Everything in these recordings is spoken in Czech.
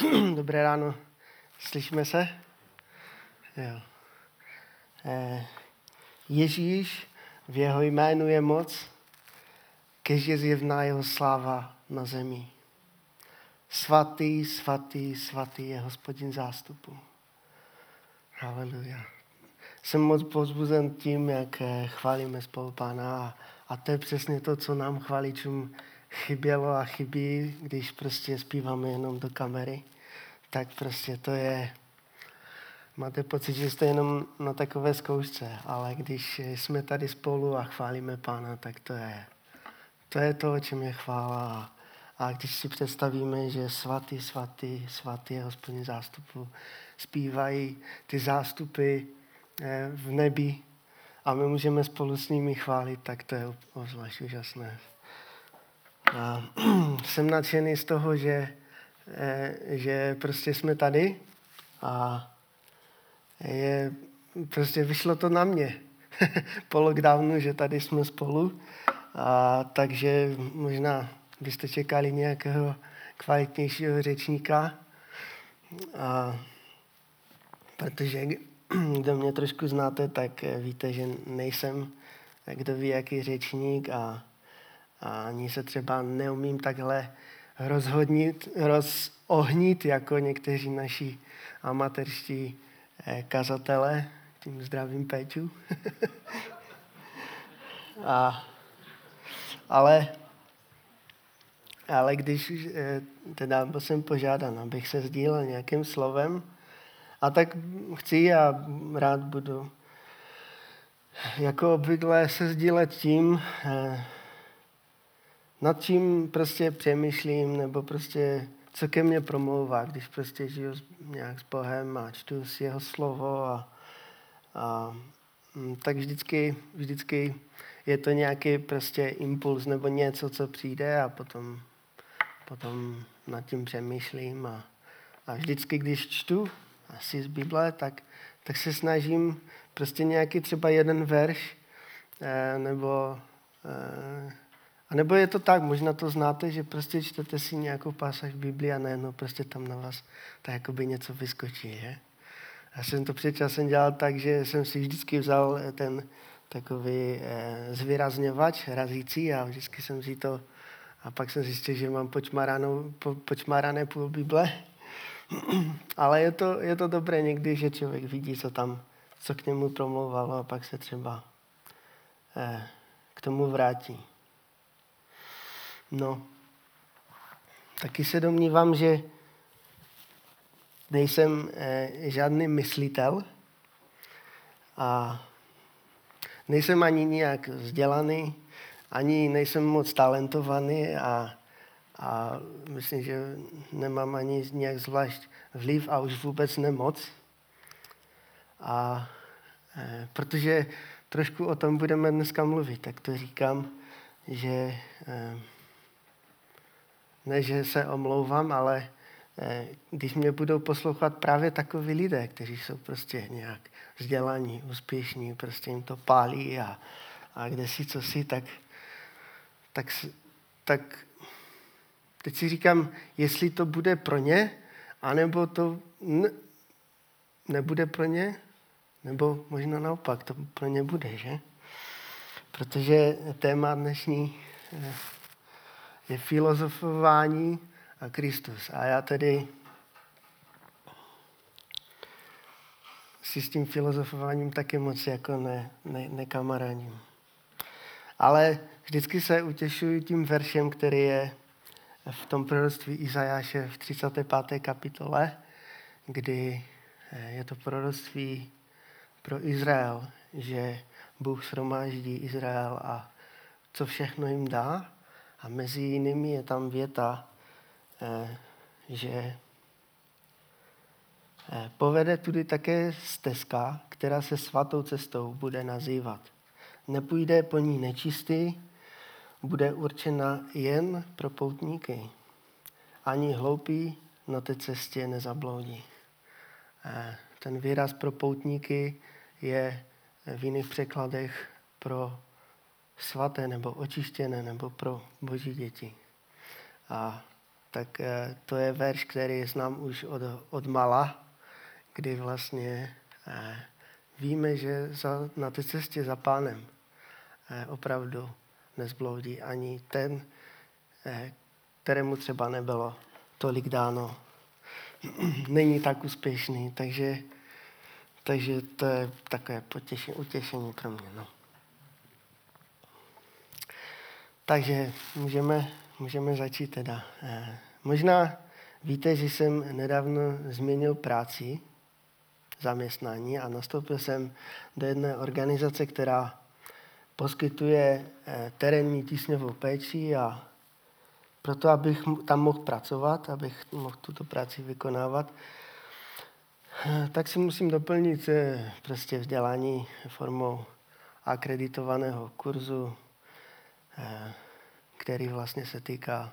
Dobré ráno. Slyšíme se? Jo. Eh, Ježíš, v jeho jménu je moc, kež je zjevná jeho sláva na zemi. Svatý, svatý, svatý je hospodin zástupu. Haleluja. Jsem moc pozbuzen tím, jak eh, chválíme spolu Pána a to je přesně to, co nám chváličům chybělo a chybí, když prostě zpíváme jenom do kamery, tak prostě to je, máte pocit, že jste jenom na takové zkoušce, ale když jsme tady spolu a chválíme Pána, tak to je, to je to, o čem je chvála. A když si představíme, že svatý, svatý, svatý je hospodin zástupu, zpívají ty zástupy eh, v nebi a my můžeme spolu s nimi chválit, tak to je obzvlášť úžasné. A jsem nadšený z toho, že, eh, že prostě jsme tady a je, prostě vyšlo to na mě po lockdownu, že tady jsme spolu. A, takže možná byste čekali nějakého kvalitnějšího řečníka. A, protože kdo mě trošku znáte, tak víte, že nejsem kdo ví, jaký řečník a a ani se třeba neumím takhle rozhodnit, rozohnit jako někteří naši amatérští eh, kazatele. Tím zdravím Péťu. a, ale, ale když eh, teda byl jsem požádán, abych se sdílel nějakým slovem, a tak chci a rád budu jako obvykle se sdílet tím, eh, nad čím prostě přemýšlím, nebo prostě co ke mně promlouvá, když prostě žiju nějak s Bohem a čtu si jeho slovo a, a mm, tak vždycky, vždycky je to nějaký prostě impuls nebo něco, co přijde a potom, potom nad tím přemýšlím a, a vždycky, když čtu asi z Bible, tak, tak se snažím prostě nějaký třeba jeden verš eh, nebo eh, a nebo je to tak, možná to znáte, že prostě čtete si nějakou pásaž Biblii a najednou prostě tam na vás tak jako by něco vyskočí, že? Já jsem to před časem dělal tak, že jsem si vždycky vzal ten takový eh, zvýrazňovač razící a vždycky jsem si to a pak jsem zjistil, že mám počmaranou, po, počmarané půl Bible. Ale je to, je to dobré někdy, že člověk vidí, co tam, co k němu promlouvalo a pak se třeba eh, k tomu vrátí. No, taky se domnívám, že nejsem eh, žádný myslitel a nejsem ani nějak vzdělaný, ani nejsem moc talentovaný a, a myslím, že nemám ani nějak zvlášť vliv a už vůbec nemoc. A eh, protože trošku o tom budeme dneska mluvit, tak to říkám, že eh, ne, že se omlouvám, ale eh, když mě budou poslouchat právě takoví lidé, kteří jsou prostě nějak vzdělaní, úspěšní, prostě jim to pálí a, a kde si co si, tak, tak, tak teď si říkám, jestli to bude pro ně, anebo to ne, nebude pro ně, nebo možná naopak, to pro ně bude, že? Protože téma dnešní eh, je filozofování a Kristus. A já tedy si s tím filozofováním taky moc jako ne, ne, nekamaráním. Ale vždycky se utěšuji tím veršem, který je v tom proroctví Izajáše v 35. kapitole, kdy eh, je to proroctví pro Izrael, že Bůh shromáždí Izrael a co všechno jim dá. A mezi jinými je tam věta, eh, že eh, povede tudy také stezka, která se svatou cestou bude nazývat. Nepůjde po ní nečistý, bude určena jen pro poutníky. Ani hloupý na té cestě nezabloudí. Eh, ten výraz pro poutníky je v jiných překladech pro svaté nebo očištěné nebo pro boží děti. A tak eh, to je verš, který znám už od, od mala, kdy vlastně eh, víme, že za, na té cestě za pánem eh, opravdu nezbloudí ani ten, kterému třeba nebylo tolik dáno, není tak úspěšný, takže, takže to je takové potěšení, utěšení pro mě. No. Takže můžeme, můžeme začít teda. Eh, možná víte, že jsem nedávno změnil práci, zaměstnání a nastoupil jsem do jedné organizace, která poskytuje eh, terénní tísňovou péči a proto, abych tam mohl pracovat, abych mohl tuto práci vykonávat, eh, tak si musím doplnit prostě vzdělání formou akreditovaného kurzu který vlastně se týká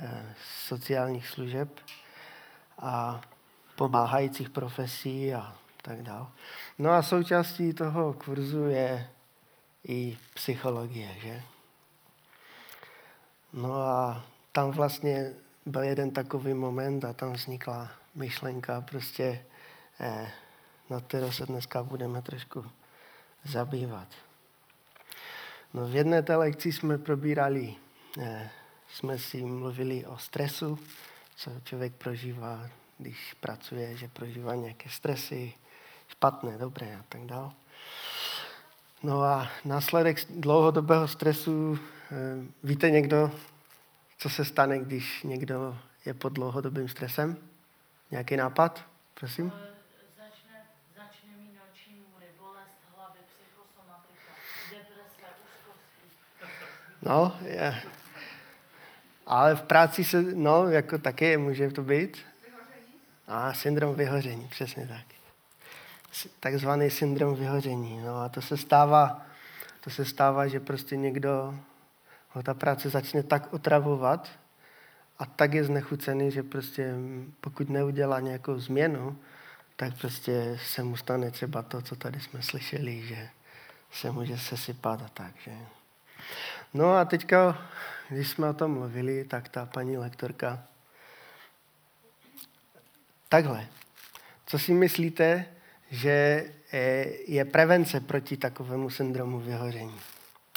eh, sociálních služeb a pomáhajících profesí a tak dále. No a součástí toho kurzu je i psychologie, že? No a tam vlastně byl jeden takový moment a tam vznikla myšlenka prostě, eh, na kterou se dneska budeme trošku zabývat. No, v jedné té lekci jsme probírali, eh, jsme si mluvili o stresu, co člověk prožívá, když pracuje, že prožívá nějaké stresy, špatné, dobré a tak dále. No a následek dlouhodobého stresu, eh, víte někdo, co se stane, když někdo je pod dlouhodobým stresem? Nějaký nápad? Prosím. No, je. Ale v práci se, no, jako taky může to být. A syndrom vyhoření, přesně tak. Takzvaný syndrom vyhoření. No a to se stává, to se stává, že prostě někdo ho ta práce začne tak otravovat a tak je znechucený, že prostě pokud neudělá nějakou změnu, tak prostě se mu stane třeba to, co tady jsme slyšeli, že se může sesypat a tak, že... No a teďka, když jsme o tom mluvili, tak ta paní lektorka, takhle, co si myslíte, že je prevence proti takovému syndromu vyhoření?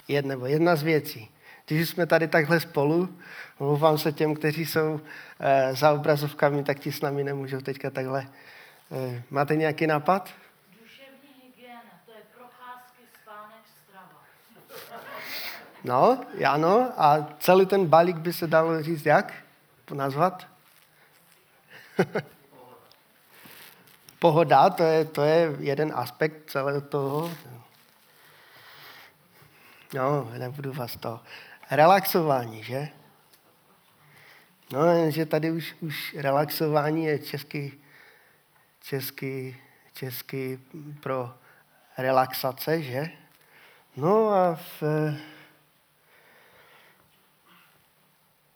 Jedna, nebo jedna z věcí. Když jsme tady takhle spolu, mluvám se těm, kteří jsou e, za obrazovkami, tak ti s námi nemůžou teďka takhle. E, máte nějaký nápad? No, ano, a celý ten balík by se dalo říct jak? Nazvat? Pohoda, to je, to je jeden aspekt celého toho. No, nebudu vás to. Relaxování, že? No, že tady už, už relaxování je český, český, český pro relaxace, že? No a v,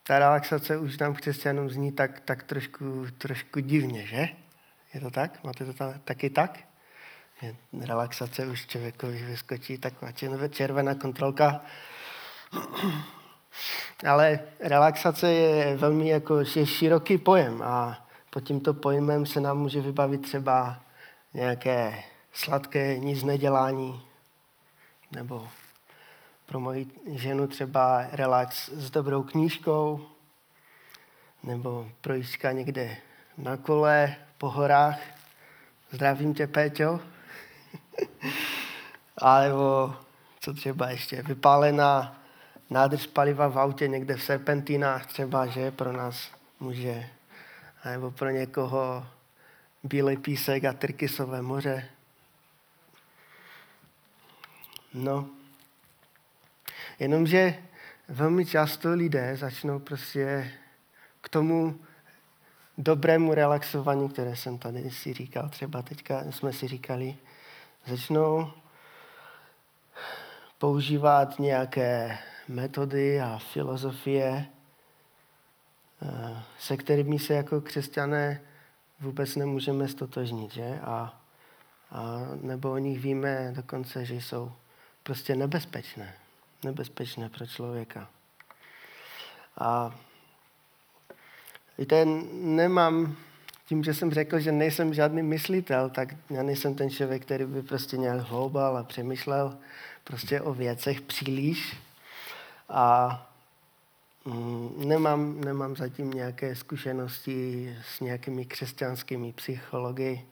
ta relaxace už nám křesťanům zní tak, tak trošku, trošku divně, že? Je to tak? Máte to tam, taky tak? Relaxace už člověkovi vyskočí taková červená kontrolka. Ale relaxace je velmi jako, je široký pojem a pod tímto pojmem se nám může vybavit třeba nějaké sladké nic nedělání nebo pro moji ženu třeba relax s dobrou knížkou, nebo projížďka někde na kole, po horách. Zdravím tě, Péťo. A nebo co třeba ještě, vypálená nádrž paliva v autě někde v serpentinách třeba, že pro nás může, nebo pro někoho bílý písek a Tyrkisové moře. No, Jenomže velmi často lidé začnou prostě k tomu dobrému relaxování, které jsem tady si říkal, třeba teďka jsme si říkali, začnou používat nějaké metody a filozofie, eh, se kterými se jako křesťané vůbec nemůžeme stotožnit, že? A, a nebo o nich víme dokonce, že jsou prostě nebezpečné nebezpečné pro člověka. A Víte, nemám, tím, že jsem řekl, že nejsem žádný myslitel, tak já nejsem ten člověk, který by prostě nějak hloubal a přemýšlel prostě o věcech příliš. A mm, nemám, nemám zatím nějaké zkušenosti s nějakými křesťanskými psychologi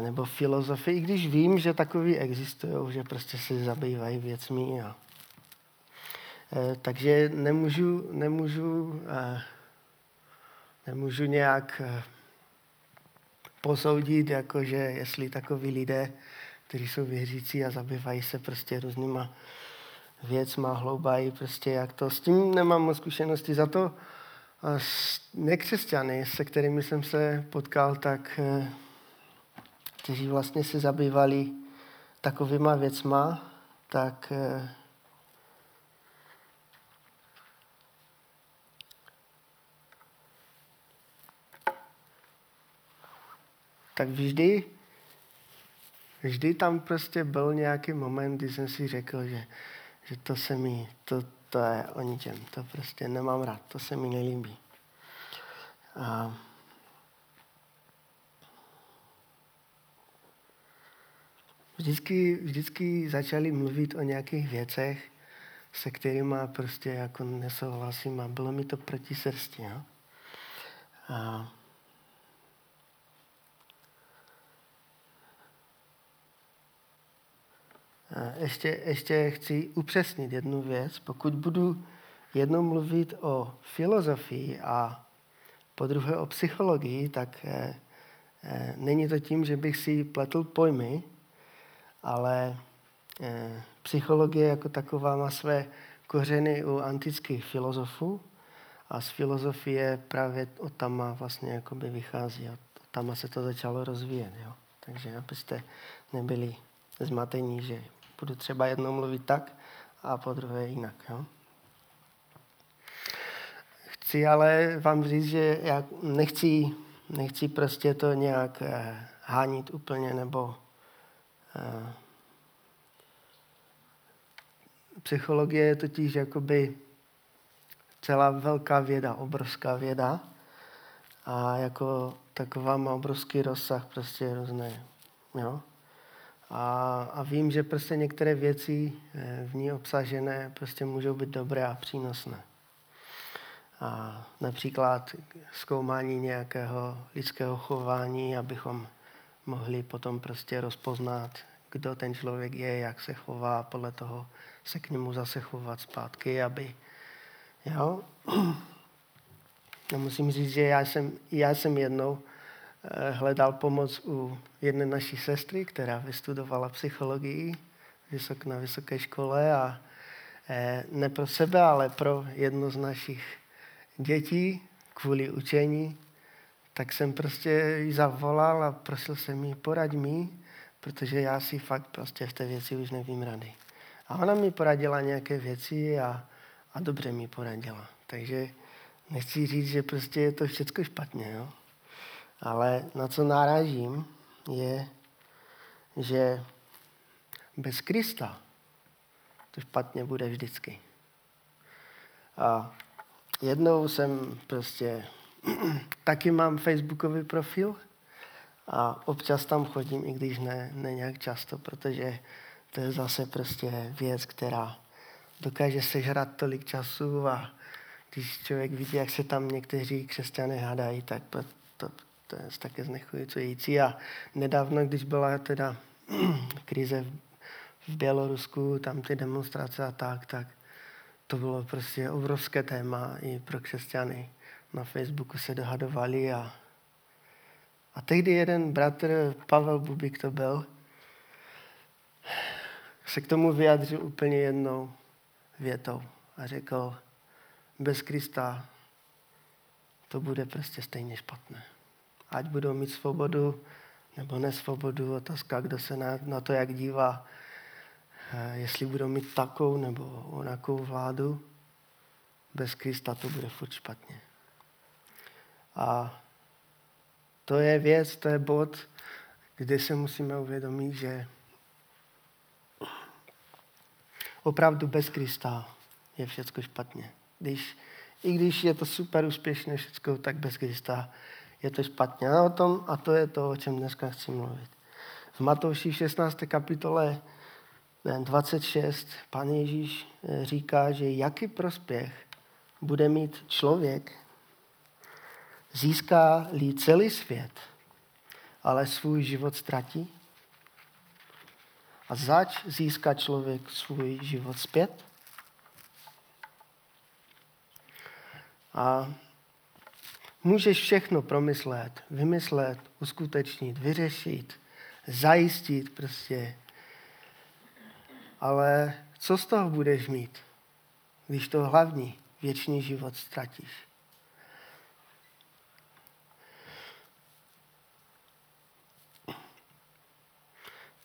nebo filozofii, i když vím, že takový existují, že prostě se zabývají věcmi. A, eh, takže nemůžu, nemůžu, eh, nemůžu nějak posoudit, jakože jestli takoví lidé, kteří jsou věřící a zabývají se prostě různýma věcma, hloubají prostě jak to. S tím nemám moc zkušenosti, za to nekřesťany, se kterými jsem se potkal, tak eh, kteří vlastně se zabývali takovýma věcma, tak eh, tak vždy, vždy tam prostě byl nějaký moment, kdy jsem si řekl, že že to se mi, to, to je o ničem, to prostě nemám rád, to se mi nelíbí. A vždycky, vždycky začali mluvit o nějakých věcech, se kterými prostě jako nesouhlasím a bylo mi to proti srsti. Jo? A ještě, ještě chci upřesnit jednu věc. Pokud budu jednou mluvit o filozofii a po druhé o psychologii, tak eh, eh, není to tím, že bych si pletl pojmy, ale eh, psychologie jako taková má své kořeny u antických filozofů a z filozofie právě od tam vlastně jakoby vychází. Od tam se to začalo rozvíjet. Jo? Takže abyste nebyli zmatení, že budu třeba jednou mluvit tak a po druhé jinak. Jo? Chci ale vám říct, že já nechci, nechci prostě to nějak eh, hánit úplně, nebo psychologie je totiž jakoby celá velká věda, obrovská věda a jako taková má obrovský rozsah prostě různé. Jo? A, a vím, že prostě některé věci eh, v ní obsažené prostě můžou být dobré a přínosné. A například zkoumání nějakého lidského chování, abychom mohli potom prostě rozpoznat, kdo ten člověk je, jak se chová, podle toho se k němu zase chovat zpátky, aby, jo. Já musím říct, že já jsem, já jsem jednou Eh, hledal pomoc u jedné naší sestry, která vystudovala psychologii vysok, na vysoké škole a eh, ne pro sebe, ale pro jednu z našich dětí kvůli učení, tak jsem prostě ji zavolal a prosil jsem jí, poraď mi, protože já si fakt prostě v té věci už nevím rady. A ona mi poradila nějaké věci a, a dobře mi poradila. Takže nechci říct, že prostě je to všechno špatně. Jo? Ale na co náražím, je, že bez Krista to špatně bude vždycky. A jednou jsem prostě, taky mám facebookový profil a občas tam chodím, i když ne, ne nějak často, protože to je zase prostě věc, která dokáže sežrat tolik času a když člověk vidí, jak se tam někteří křesťané hádají, tak to, to, to je také znechující. A nedávno, když byla teda krize v Bělorusku, tam ty demonstrace a tak, tak to bylo prostě obrovské téma i pro křesťany. Na Facebooku se dohadovali a, a tehdy jeden bratr, Pavel Bubik to byl, se k tomu vyjádřil úplně jednou větou a řekl, bez Krista to bude prostě stejně špatné ať budou mít svobodu nebo nesvobodu, otázka, kdo se na, na to jak dívá, eh, jestli budou mít takovou nebo onakou vládu, bez Krista to bude furt špatně. A to je věc, to je bod, kde se musíme uvědomit, že opravdu bez Krista je všechno špatně. Když I když je to super úspěšné všechno, tak bez Krista je to špatně. A, o tom, a to je to, o čem dneska chci mluvit. V Matouši 16. kapitole 26 pan Ježíš eh, říká, že jaký prospěch bude mít člověk, získá-li celý svět, ale svůj život ztratí? A zač získá člověk svůj život zpět? A můžeš všechno promyslet, vymyslet, uskutečnit, vyřešit, zajistit prostě. Ale co z toho budeš mít, když to hlavní, věčný život ztratíš?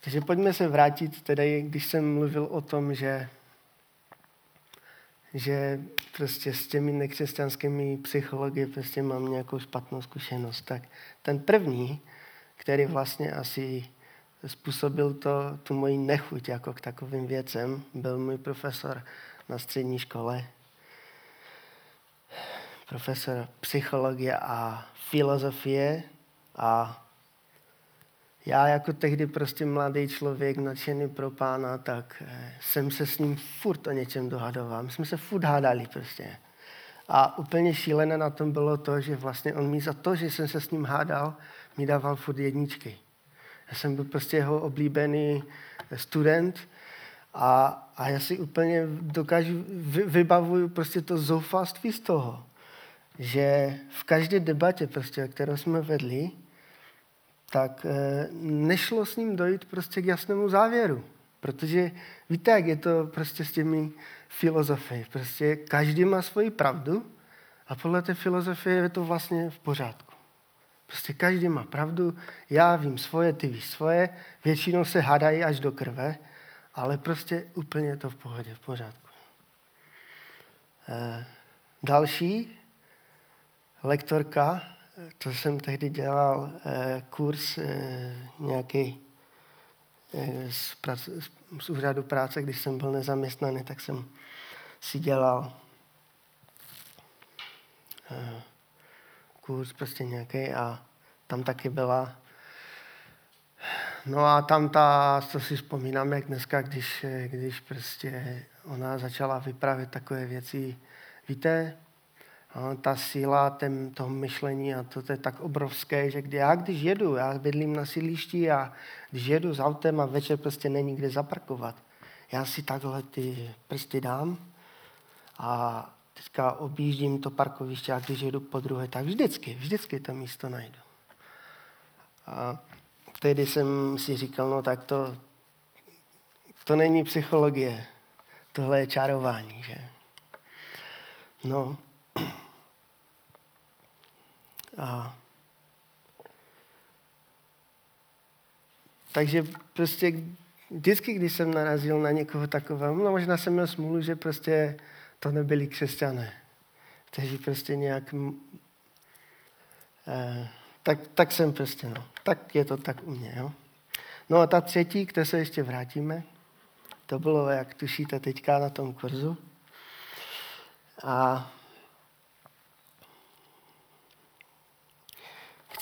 Takže pojďme se vrátit tedy, když jsem mluvil o tom, že, že prostě s těmi nekřesťanskými psychologi prostě mám nějakou špatnou zkušenost. Tak ten první, který vlastně asi způsobil to, tu moji nechuť jako k takovým věcem, byl můj profesor na střední škole. Profesor psychologie a filozofie a já jako tehdy prostě mladý člověk, nadšený pro pána, tak eh, jsem se s ním furt o něčem dohadoval. My jsme se furt hádali prostě. A úplně šílené na tom bylo to, že vlastně on mi za to, že jsem se s ním hádal, mi dával furt jedničky. Já jsem byl prostě jeho oblíbený student a, a já si úplně dokážu, vy, vybavuju prostě to zoufalství z toho, že v každé debatě, prostě, kterou jsme vedli, tak eh, nešlo s ním dojít prostě k jasnému závěru. Protože víte, jak je to prostě s těmi filozofy. Prostě každý má svoji pravdu a podle té filozofie je to vlastně v pořádku. Prostě každý má pravdu, já vím svoje, ty víš svoje, většinou se hádají až do krve, ale prostě úplně je to v pohodě, v pořádku. E, další lektorka, to jsem tehdy dělal e, kurz e, nějaký e, z, prac, z úřadu práce, když jsem byl nezaměstnaný, tak jsem si dělal kurz prostě nějaký a tam taky byla. No a tam ta, co si vzpomínám, jak dneska, když, když prostě ona začala vyprávět takové věci, víte, ta síla tém, toho myšlení a to, to je tak obrovské, že kdy já když jedu, já bydlím na sídlišti a když jedu s autem a večer prostě není kde zaparkovat, já si takhle ty prsty dám a teďka objíždím to parkoviště a když jedu po druhé, tak vždycky, vždycky to místo najdu. A tehdy jsem si říkal, no tak to, to není psychologie, tohle je čarování, že? No. A takže prostě vždycky, když jsem narazil na někoho takového, no možná jsem měl smůlu, že prostě to nebyli křesťané, kteří prostě nějak... Eh, tak, tak jsem prostě, no. Tak je to tak u mě, jo. No a ta třetí, které se ještě vrátíme, to bylo, jak tušíte teďka na tom kurzu. A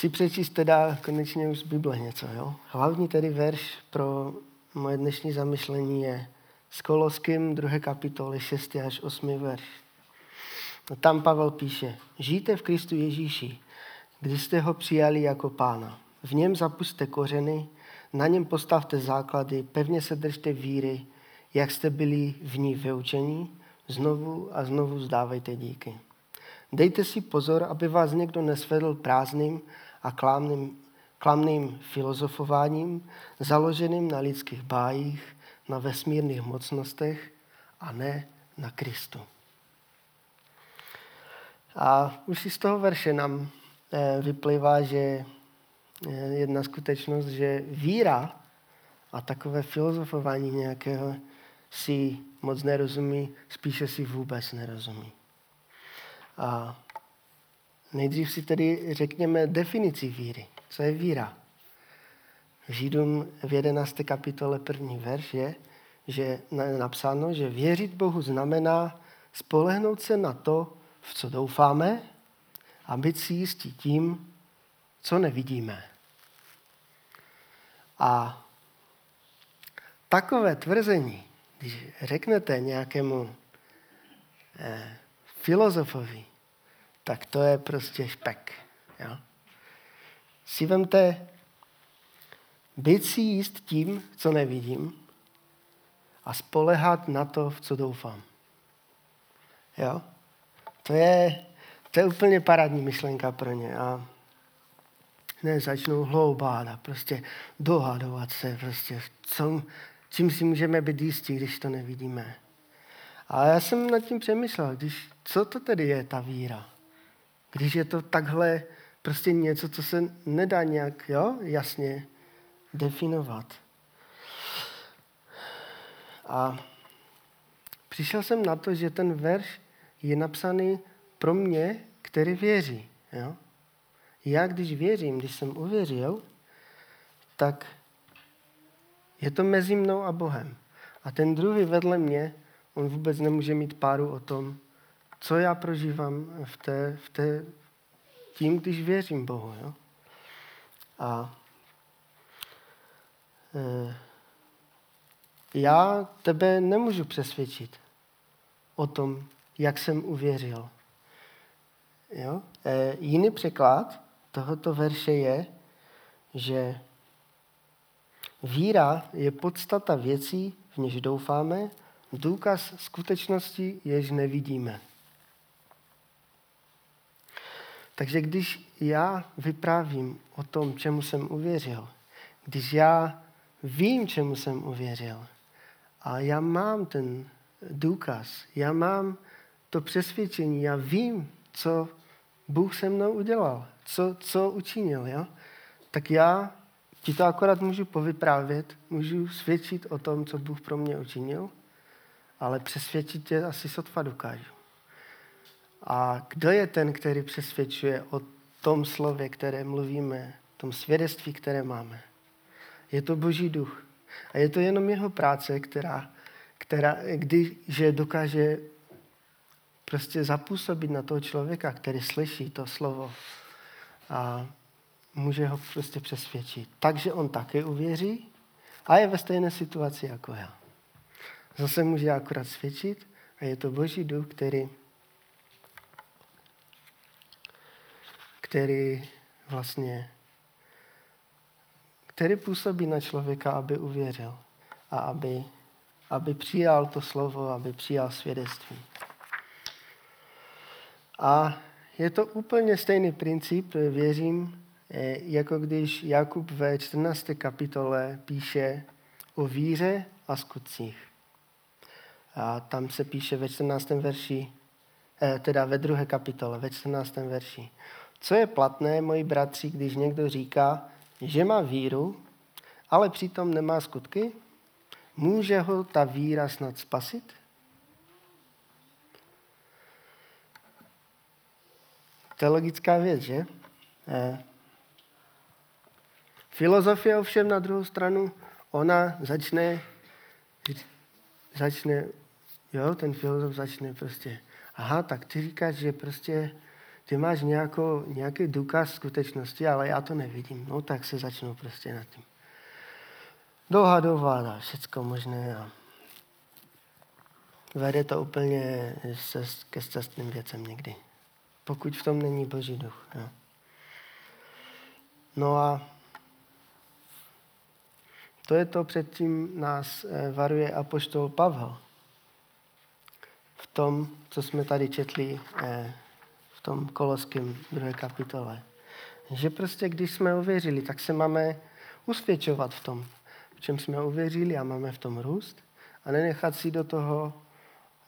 chci přečíst teda konečně už z Bible něco. Jo? Hlavní tedy verš pro moje dnešní zamyšlení je s Koloským 2. kapitoly 6. až 8. verš. A tam Pavel píše, žijte v Kristu Ježíši, když jste ho přijali jako pána. V něm zapuste kořeny, na něm postavte základy, pevně se držte víry, jak jste byli v ní vyučení, znovu a znovu zdávejte díky. Dejte si pozor, aby vás někdo nesvedl prázdným a klamným, klamným filozofováním, založeným na lidských bájích, na vesmírných mocnostech a ne na Kristu. A už si z toho verše nám Eh, vyplývá, že eh, jedna skutečnost, že víra a takové filozofování nějakého si moc nerozumí, spíše si vůbec nerozumí. A nejdřív si tedy řekněme definici víry. Co je víra? Židům v 11. kapitole první verš je, že je napsáno, že věřit Bohu znamená spolehnout se na to, v co doufáme a být si jistí tím, co nevidíme. A takové tvrzení, když řeknete nějakému eh, filozofovi, tak to je prostě špek. Jo? Si vemte být si jíst tím, co nevidím a spolehat na to, v co doufám. Jo? To je, to je úplně parádní myšlenka pro ně. A ne, začnou hloubát a prostě dohadovat se, prostě, co, čím si můžeme být jistí, když to nevidíme. A já jsem nad tím přemýšlel, když, co to tedy je ta víra? Když je to takhle prostě něco, co se nedá nějak jo, jasně definovat. A přišel jsem na to, že ten verš je napsaný pro mě, který věří. Jo? Já, když věřím, když jsem uvěřil, tak je to mezi mnou a Bohem. A ten druhý vedle mě, on vůbec nemůže mít páru o tom, co já prožívám v té, v té, tím, když věřím Bohu. Jo? A e, já tebe nemůžu přesvědčit o tom, jak jsem uvěřil. Jo? E, jiný překlad tohoto verše je, že víra je podstata věcí, v něž doufáme, důkaz skutečnosti, jež nevidíme. Takže když já vyprávím o tom, čemu jsem uvěřil, když já vím, čemu jsem uvěřil, a já mám ten důkaz, já mám to přesvědčení, já vím, co Bůh se mnou udělal, co, co učinil, jo? tak já ti to akorát můžu povyprávět, můžu svědčit o tom, co Bůh pro mě učinil, ale přesvědčit tě asi sotva dokážu. A kdo je ten, který přesvědčuje o tom slově, které mluvíme, tom svědectví, které máme? Je to Boží duch. A je to jenom jeho práce, která, která když dokáže prostě zapůsobit na toho člověka, který slyší to slovo a může ho prostě přesvědčit. Takže on taky uvěří a je ve stejné situaci jako já. Zase může akorát svědčit a je to Boží duch, který, který vlastně který působí na člověka, aby uvěřil a aby, aby přijal to slovo, aby přijal svědectví. A je to úplně stejný princip, věřím, eh, jako když Jakub ve 14. kapitole píše o víře a skutcích. A tam se píše ve 14. verši, eh, teda ve druhé kapitole, ve 14. verši. Co je platné, moji bratři, když někdo říká, že má víru, ale přitom nemá skutky? Může ho ta víra snad spasit? To je logická věc, že? Ne. Filozofie ovšem na druhou stranu, ona začne, začne, jo, ten filozof začne prostě, aha, tak ty říkáš, že prostě ty máš nějakou, nějaký důkaz skutečnosti, ale já to nevidím. No tak se začnou prostě nad tím dohadovat a všecko možné. A vede to úplně se, ke cestným věcem někdy pokud v tom není Boží duch. Jo. No a to je to, před tím nás eh, varuje apoštol Pavel. V tom, co jsme tady četli eh, tom koloském druhé kapitole. Že prostě, když jsme uvěřili, tak se máme usvědčovat v tom, v čem jsme uvěřili a máme v tom růst a nenechat si do toho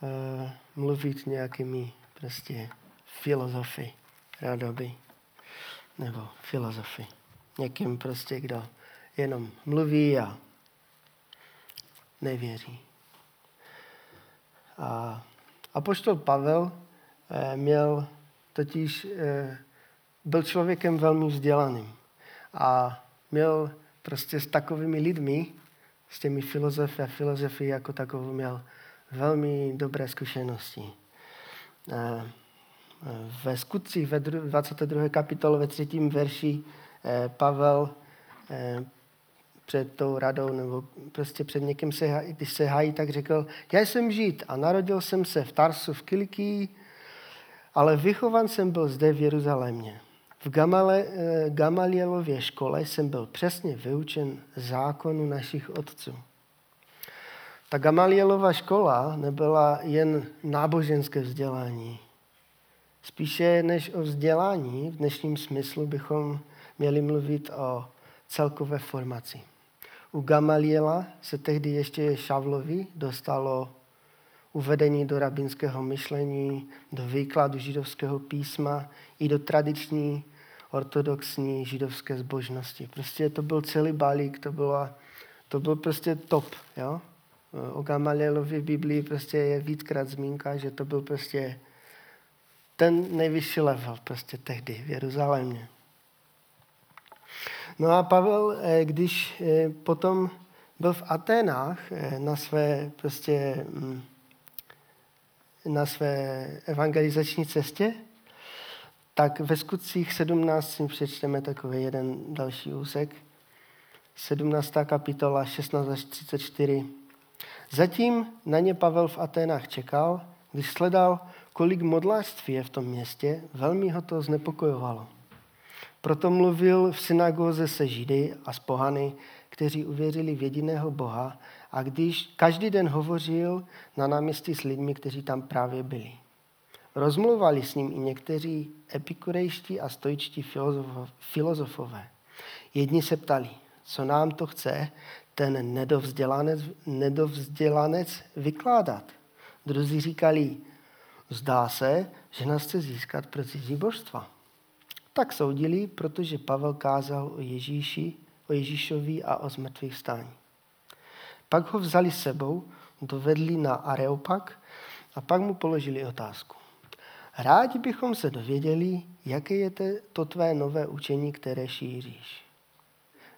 uh, mluvit nějakými prostě filozofy radoby nebo filozofy. Někým prostě, kdo jenom mluví a nevěří. A apoštol Pavel eh, měl totiž, eh, byl člověkem velmi vzdělaným a měl prostě s takovými lidmi, s těmi filozofy a filozofy jako takovou měl velmi dobré zkušenosti. Eh, Ve skutcích ve 22. kapitole ve třetím verši eh, Pavel eh, před tou radou nebo prostě před někým, se, když se hájí, tak řekl, já jsem žít a narodil jsem se v Tarsu v Kilikii, ale vychovan jsem byl zde v Jeruzalémě. V Gamale, eh, Gamalielově škole jsem byl přesně vyučen zákonu našich otců. Ta Gamalielová škola nebyla jen náboženské vzdělání. Spíše než o vzdělání v dnešním smyslu bychom měli mluvit o celkové formaci. U Gamaliela se tehdy ještě Šavlovi dostalo uvedení do rabinského myšlení, do výkladu židovského písma i do tradiční ortodoxní židovské zbožnosti. Prostě to byl celý balík, to, byla, to byl prostě top. Jo? O Gamalielovi v Biblii prostě je víckrát zmínka, že to byl prostě ten nejvyšší level prostě tehdy v Jeruzalémě. No a Pavel, eh, když eh, potom byl v Aténách eh, na své prostě mm, na své evangelizační cestě, tak ve skutcích 17 si přečteme takový jeden další úsek. 17. kapitola 16 až 34. Zatím na ně Pavel v Aténách čekal, když sledal, kolik modlářství je v tom městě, velmi ho to znepokojovalo. Proto mluvil v synagóze se Židy a s pohany, kteří uvěřili v jediného Boha a když každý den hovořil na náměstí s lidmi, kteří tam právě byli. Rozmluvali s ním i někteří epikurejští a stoičtí filozofové. Jedni se ptali, co nám to chce ten nedovzdělanec, nedovzdělanec vykládat. Druzí říkali, zdá se, že nás chce získat pro cizí božstva. Tak soudili, protože Pavel kázal o Ježíši, o Ježíšovi a o zmrtvých stání. Pak ho vzali sebou, dovedli na Areopag a pak mu položili otázku. Rádi bychom se dověděli, jaké je to tvé nové učení, které šíříš.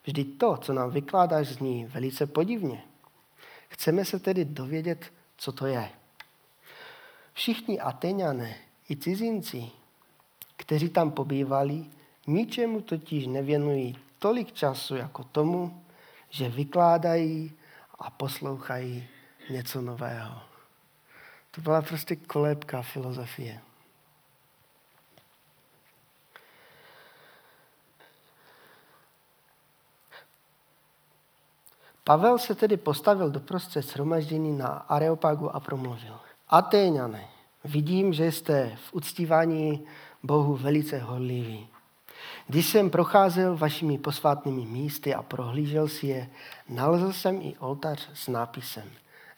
Vždyť to, co nám vykládáš, zní velice podivně. Chceme se tedy dovědět, co to je. Všichni Ateňané i cizinci, kteří tam pobývali, ničemu totiž nevěnují tolik času jako tomu, že vykládají a poslouchají něco nového. To byla prostě kolébka filozofie. Pavel se tedy postavil do prostřed shromaždění na Areopagu a promluvil. Atéňané, vidím, že jste v uctívání Bohu velice horliví. Když jsem procházel vašimi posvátnými místy a prohlížel si je, nalezl jsem i oltář s nápisem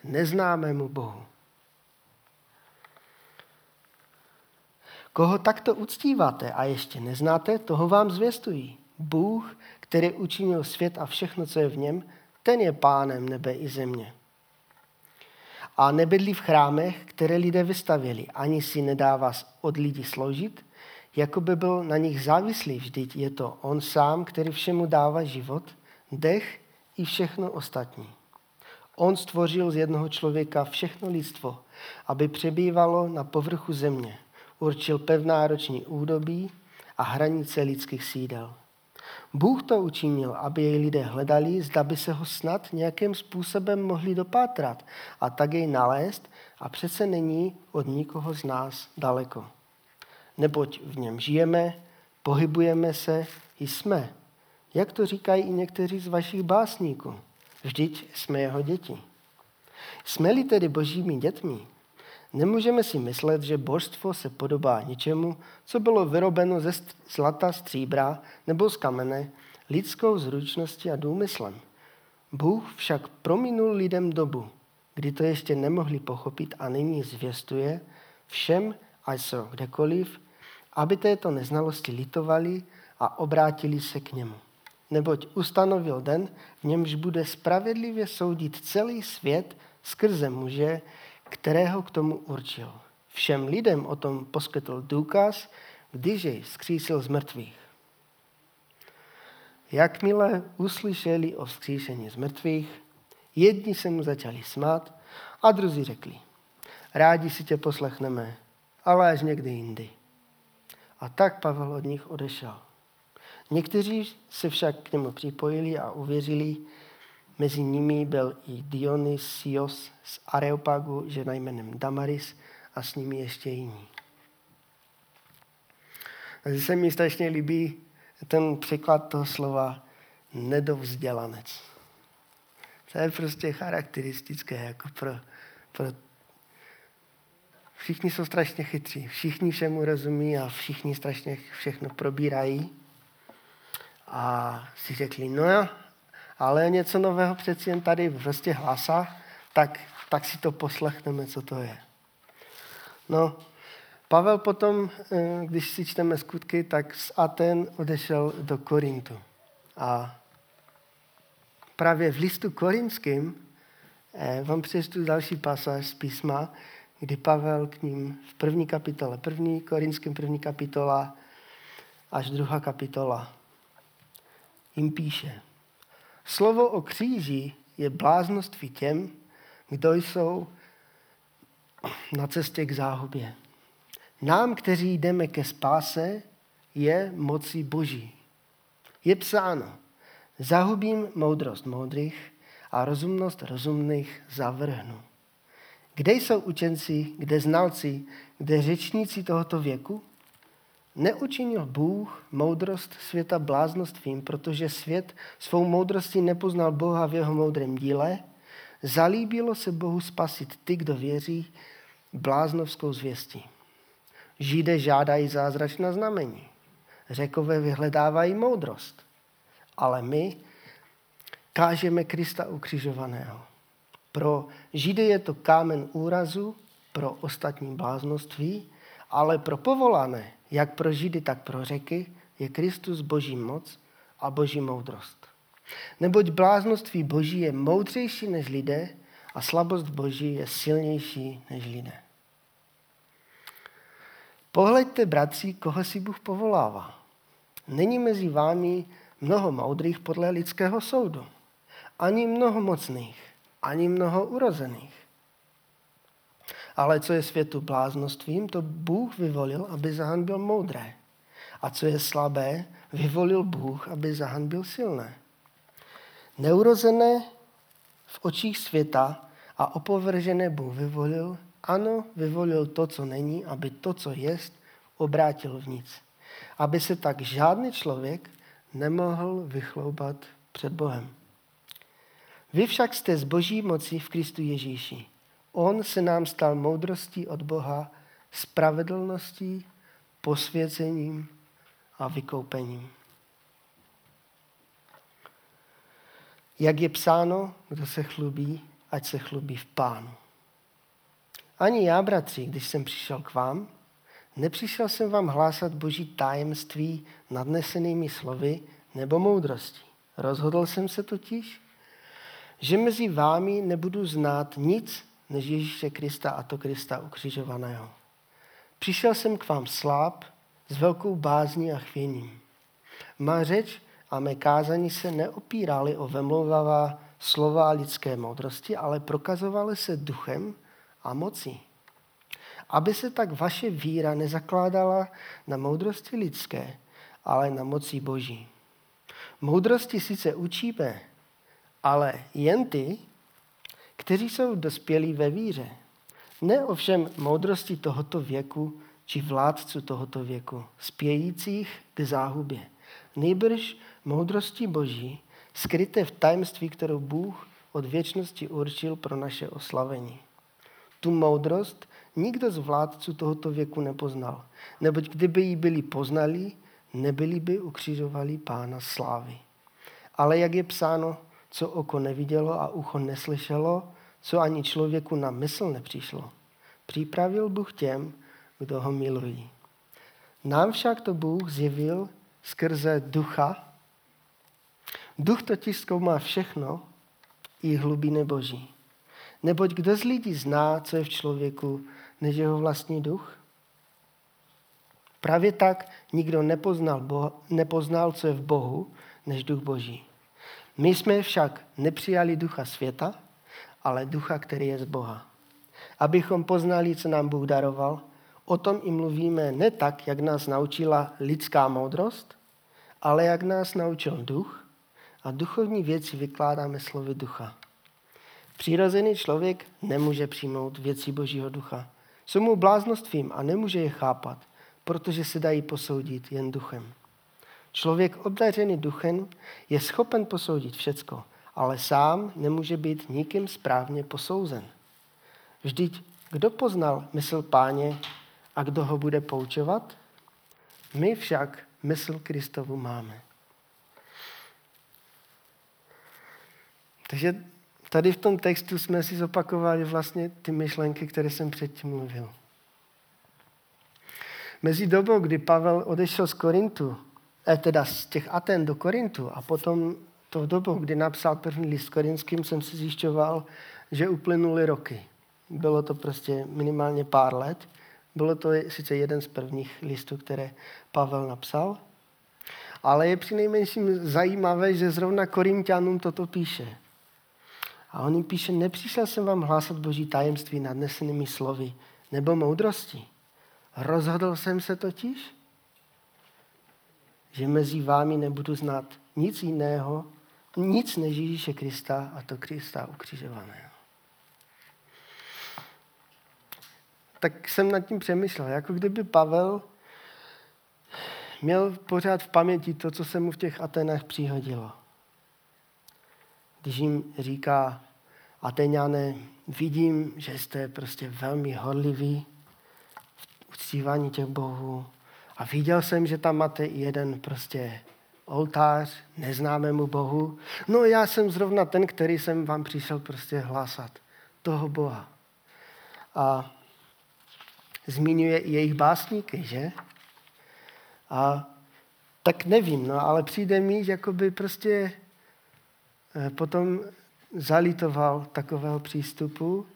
Neznámému Bohu. Koho takto uctíváte a ještě neznáte, toho vám zvěstují. Bůh, který učinil svět a všechno, co je v něm, ten je pánem nebe i země. A nebydlí v chrámech, které lidé vystavěli, ani si nedává od lidí sloužit, jako by byl na nich závislý. Vždyť je to on sám, který všemu dává život, dech i všechno ostatní. On stvořil z jednoho člověka všechno lidstvo, aby přebývalo na povrchu země. Určil pevná roční údobí a hranice lidských sídel. Bůh to učinil, aby jej lidé hledali, zda by se ho snad nějakým způsobem mohli dopátrat a tak jej nalézt a přece není od nikoho z nás daleko. Neboť v něm žijeme, pohybujeme se, jsme. Jak to říkají i někteří z vašich básníků. Vždyť jsme jeho děti. Jsme-li tedy božími dětmi, Nemůžeme si myslet, že božstvo se podobá něčemu, co bylo vyrobeno ze zlata, stříbra nebo z kamene, lidskou zručností a důmyslem. Bůh však prominul lidem dobu, kdy to ještě nemohli pochopit a nyní zvěstuje všem, ať jsou kdekoliv, aby této neznalosti litovali a obrátili se k němu. Neboť ustanovil den, v němž bude spravedlivě soudit celý svět skrze muže, kterého k tomu určil. Všem lidem o tom poskytl důkaz, když jej vzkřísil z mrtvých. Jakmile uslyšeli o vzkříšení z mrtvých, jedni se mu začali smát a druzí řekli, rádi si tě poslechneme, ale až někdy jindy. A tak Pavel od nich odešel. Někteří se však k němu připojili a uvěřili. Mezi nimi byl i Dionysios z Areopagu, žena jménem Damaris a s nimi ještě jiní. Takže se mi strašně líbí ten překlad toho slova nedovzdělanec. To je prostě charakteristické jako pro, pro Všichni jsou strašně chytří, všichni všemu rozumí a všichni strašně všechno probírají. A si řekli, no jo, ale něco nového přeci jen tady prostě hlásá, tak, tak si to poslechneme, co to je. No, Pavel potom, eh, když si čteme skutky, tak z Aten odešel do Korintu. A právě v listu korinským eh, vám přečtu další pasáž z písma, kdy Pavel k ním v první kapitole, první korinským první kapitola až druhá kapitola jim píše. Slovo o kříži je bláznoství těm, kdo jsou na cestě k záhubě. Nám, kteří jdeme ke spáse, je mocí Boží. Je psáno, zahubím moudrost moudrých a rozumnost rozumných zavrhnu. Kde jsou učenci, kde znalci, kde řečníci tohoto věku? Neučinil Bůh moudrost světa bláznostvím, protože svět svou moudrostí nepoznal Boha v jeho moudrém díle. Zalíbilo se Bohu spasit ty, kdo věří bláznovskou zvěstí. Židé žádají zázračná znamení. Řekové vyhledávají moudrost. Ale my kážeme Krista ukřižovaného. Pro Židy je to kámen úrazu, pro ostatní bláznoství, ale pro povolané, jak pro Židy, tak pro řeky, je Kristus boží moc a boží moudrost. Neboť bláznoství boží je moudřejší než lidé a slabost boží je silnější než lidé. Pohleďte, bratři, koho si Bůh povolává. Není mezi vámi mnoho moudrých podle lidského soudu, ani mnoho mocných, ani mnoho urozených. Ale co je světu bláznostvím, to Bůh vyvolil, aby zahanbil moudré. A co je slabé, vyvolil Bůh, aby zahanbil silné. Neurozené v očích světa a opovržené Bůh vyvolil, ano, vyvolil to, co není, aby to, co jest, obrátil v nic. Aby se tak žádný člověk nemohl vychloubat před Bohem. Vy však jste z boží moci v Kristu Ježíši. On se nám stal moudrostí od Boha, spravedlností, posvěcením a vykoupením. Jak je psáno, kdo se chlubí, ať se chlubí v pánu. Ani já, bratři, když jsem přišel k vám, nepřišel jsem vám hlásat boží tajemství nadnesenými slovy nebo moudrostí. Rozhodl jsem se totiž, že mezi vámi nebudu znát nic než Ježíše Krista a to Krista ukřižovaného. Přišel jsem k vám sláb s velkou bázní a chvěním. Má řeč a mé kázání se neopírali o vemluvavá slova lidské moudrosti, ale prokazovaly se duchem a mocí. Aby se tak vaše víra nezakládala na moudrosti lidské, ale na moci boží. Moudrosti sice učíme, ale jen ty, kteří jsou dospělí ve víře. Ne ovšem moudrosti tohoto věku či vládců tohoto věku, spějících k záhubě. Nejbrž moudrosti Boží, skryté v tajemství, kterou Bůh od věčnosti určil pro naše oslavení. Tu moudrost nikdo z vládců tohoto věku nepoznal, neboť kdyby ji byli poznali, nebyli by ukřižovali pána slávy. Ale jak je psáno, co oko nevidělo a ucho neslyšelo, co ani člověku na mysl nepřišlo. Připravil Bůh těm, kdo ho milují. Nám však to Bůh zjevil skrze ducha. Duch totiž zkoumá všechno, i hlubiny Boží. Neboť kdo z lidí zná, co je v člověku, než jeho vlastní duch? Právě tak nikdo nepoznal, Boha, nepoznal, co je v Bohu, než duch Boží. My jsme však nepřijali ducha světa, ale ducha, který je z Boha. Abychom poznali, co nám Bůh daroval, o tom i mluvíme ne tak, jak nás naučila lidská moudrost, ale jak nás naučil duch a duchovní věci vykládáme slovy ducha. Přirozený člověk nemůže přijmout věci Božího ducha. Jsou mu bláznostvím a nemůže je chápat, protože se dají posoudit jen duchem. Člověk obdařený duchem je schopen posoudit všecko, ale sám nemůže být nikým správně posouzen. Vždyť kdo poznal mysl páně a kdo ho bude poučovat? My však mysl Kristovu máme. Takže tady v tom textu jsme si zopakovali vlastně ty myšlenky, které jsem předtím mluvil. Mezi dobou, kdy Pavel odešel z Korintu, teda z těch Aten do Korintu a potom tou dobou, kdy napsal první list korinským, jsem si zjišťoval, že uplynuly roky. Bylo to prostě minimálně pár let. Bylo to sice jeden z prvních listů, které Pavel napsal, ale je při nejmenším zajímavé, že zrovna Korintianům toto píše. A on jim píše, nepřišel jsem vám hlásat boží tajemství nadnesenými slovy nebo moudrosti. Rozhodl jsem se totiž, že mezi vámi nebudu znát nic jiného, nic než Ježíše Krista a to Krista ukřižovaného. Tak jsem nad tím přemýšlel, jako kdyby Pavel měl pořád v paměti to, co se mu v těch Atenách přihodilo. Když jim říká, Ateňané, vidím, že jste prostě velmi horliví v uctívání těch bohů. A viděl jsem, že tam máte jeden prostě oltář neznámému Bohu. No já jsem zrovna ten, který jsem vám přišel prostě hlásat. Toho Boha. A zmiňuje i jejich básníky, že? A tak nevím, no, ale přijde mi, že jakoby prostě eh, potom zalitoval takového přístupu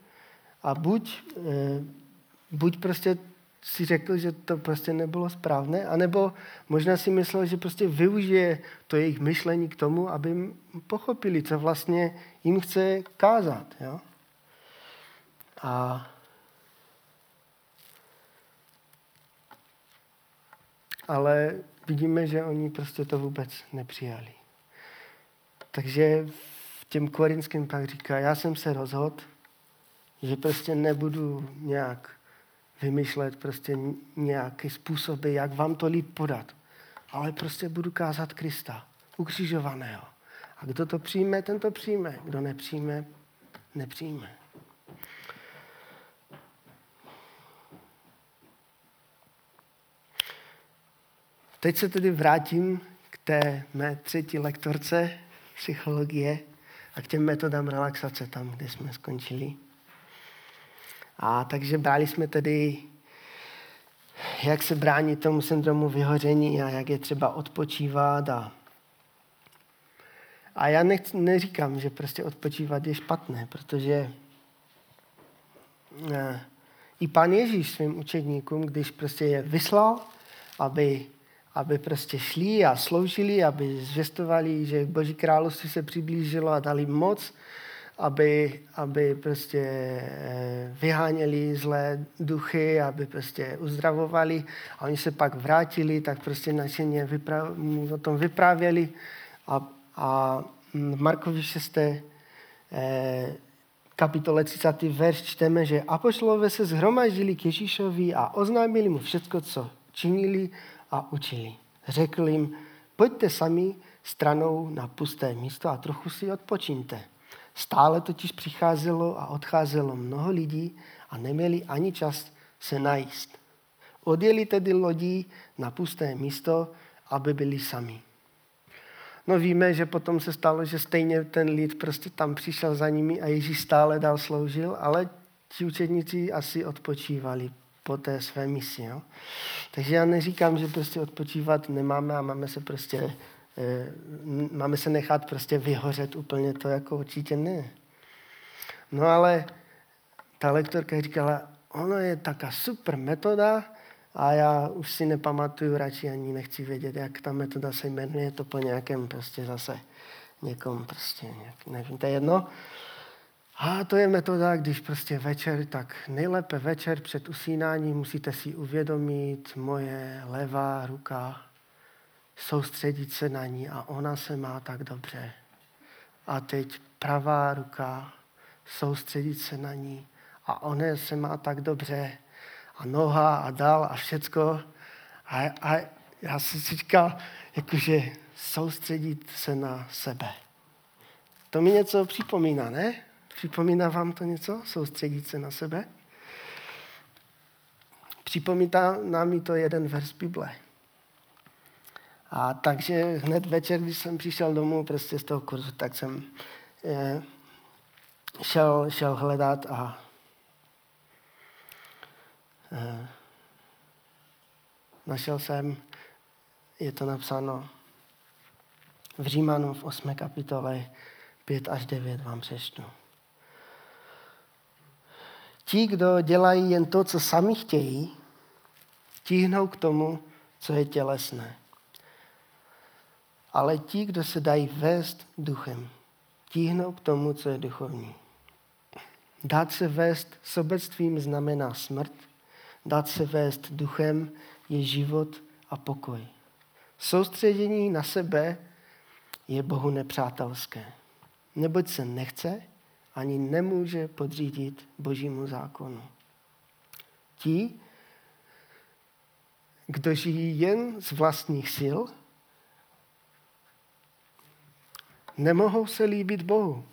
a buď, eh, buď prostě si řekl, že to prostě nebylo správné, anebo možná si myslel, že prostě využije to jejich myšlení k tomu, aby pochopili, co vlastně jim chce kázat. Jo? A ale vidíme, že oni prostě to vůbec nepřijali. Takže v těm korinským pak říká, já jsem se rozhodl, že prostě nebudu nějak vymýšlet prostě nějaké způsoby, jak vám to líp podat. Ale prostě budu kázat Krista, ukřižovaného. A kdo to přijme, ten to přijme. Kdo nepřijme, nepřijme. Teď se tedy vrátím k té mé třetí lektorce psychologie a k těm metodám relaxace tam, kde jsme skončili. A takže brali jsme tedy, jak se bránit tomu syndromu vyhoření a jak je třeba odpočívat. A, a já nech, neříkám, že prostě odpočívat je špatné, protože ne, i pán Ježíš svým učedníkům, když prostě je vyslal, aby, aby prostě šli a sloužili, aby zvěstovali, že Boží království se přiblížilo a dali moc, aby, aby prostě eh, vyháněli zlé duchy, aby prostě uzdravovali a oni se pak vrátili, tak prostě nadšeně vypra- o tom vyprávěli a, a v Markovi 6. Eh, kapitole 30. verš čteme, že apoštolové se zhromaždili k Ježíšovi a oznámili mu všechno, co činili a učili. Řekl jim, pojďte sami stranou na pusté místo a trochu si odpočíňte. Stále totiž přicházelo a odcházelo mnoho lidí a neměli ani čas se najíst. Odjeli tedy lodí na pusté místo, aby byli sami. No víme, že potom se stalo, že stejně ten lid prostě tam přišel za nimi a Ježíš stále dál sloužil, ale ti učedníci asi odpočívali po té své misi. Jo? Takže já neříkám, že prostě odpočívat nemáme a máme se prostě máme se nechat prostě vyhořet úplně, to jako určitě ne. No ale ta lektorka říkala, ono je taká super metoda a já už si nepamatuju, radši ani nechci vědět, jak ta metoda se jmenuje, to po nějakém prostě zase někom prostě nějak, nevím, to je jedno. A to je metoda, když prostě večer, tak nejlépe večer před usínáním musíte si uvědomit moje levá ruka, soustředit se na ní a ona se má tak dobře. A teď pravá ruka, soustředit se na ní a ona se má tak dobře a noha a dál a všecko. A, a já jsem si říkal, jakože soustředit se na sebe. To mi něco připomíná, ne? Připomíná vám to něco? Soustředit se na sebe? Připomíná nám to jeden vers Bible. A takže hned večer, když jsem přišel domů prostě z toho kurzu, tak jsem eh, šel, šel hledat a eh, našel jsem, je to napsáno v Římanu v 8. kapitole 5 až 9 vám přečtu. Ti, kdo dělají jen to, co sami chtějí, tíhnou k tomu, co je tělesné. Ale ti, kdo se dají vést duchem, tíhnou k tomu, co je duchovní. Dát se vést sobectvím znamená smrt, dát se vést duchem je život a pokoj. Soustředění na sebe je Bohu nepřátelské, neboť se nechce ani nemůže podřídit božímu zákonu. Ti, kdo žijí jen z vlastních sil, nemohou se líbit Bohu.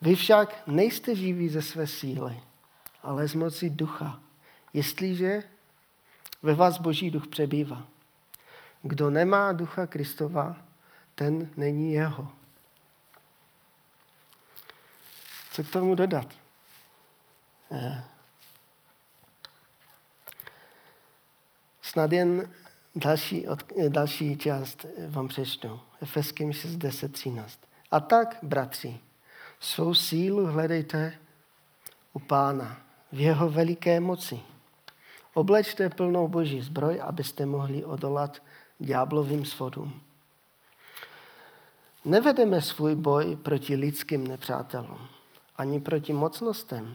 Vy však nejste živí ze své síly, ale z moci ducha, jestliže ve vás boží duch přebývá. Kdo nemá ducha Kristova, ten není jeho. Co k tomu dodat? Eh. Snad jen další, od, další část vám přečtu. Efeským 6, 10, 13. A tak, bratři, svou sílu hledejte u pána v jeho veliké moci. Oblečte plnou boží zbroj, abyste mohli odolat ďáblovým svodům. Nevedeme svůj boj proti lidským nepřátelům ani proti mocnostem,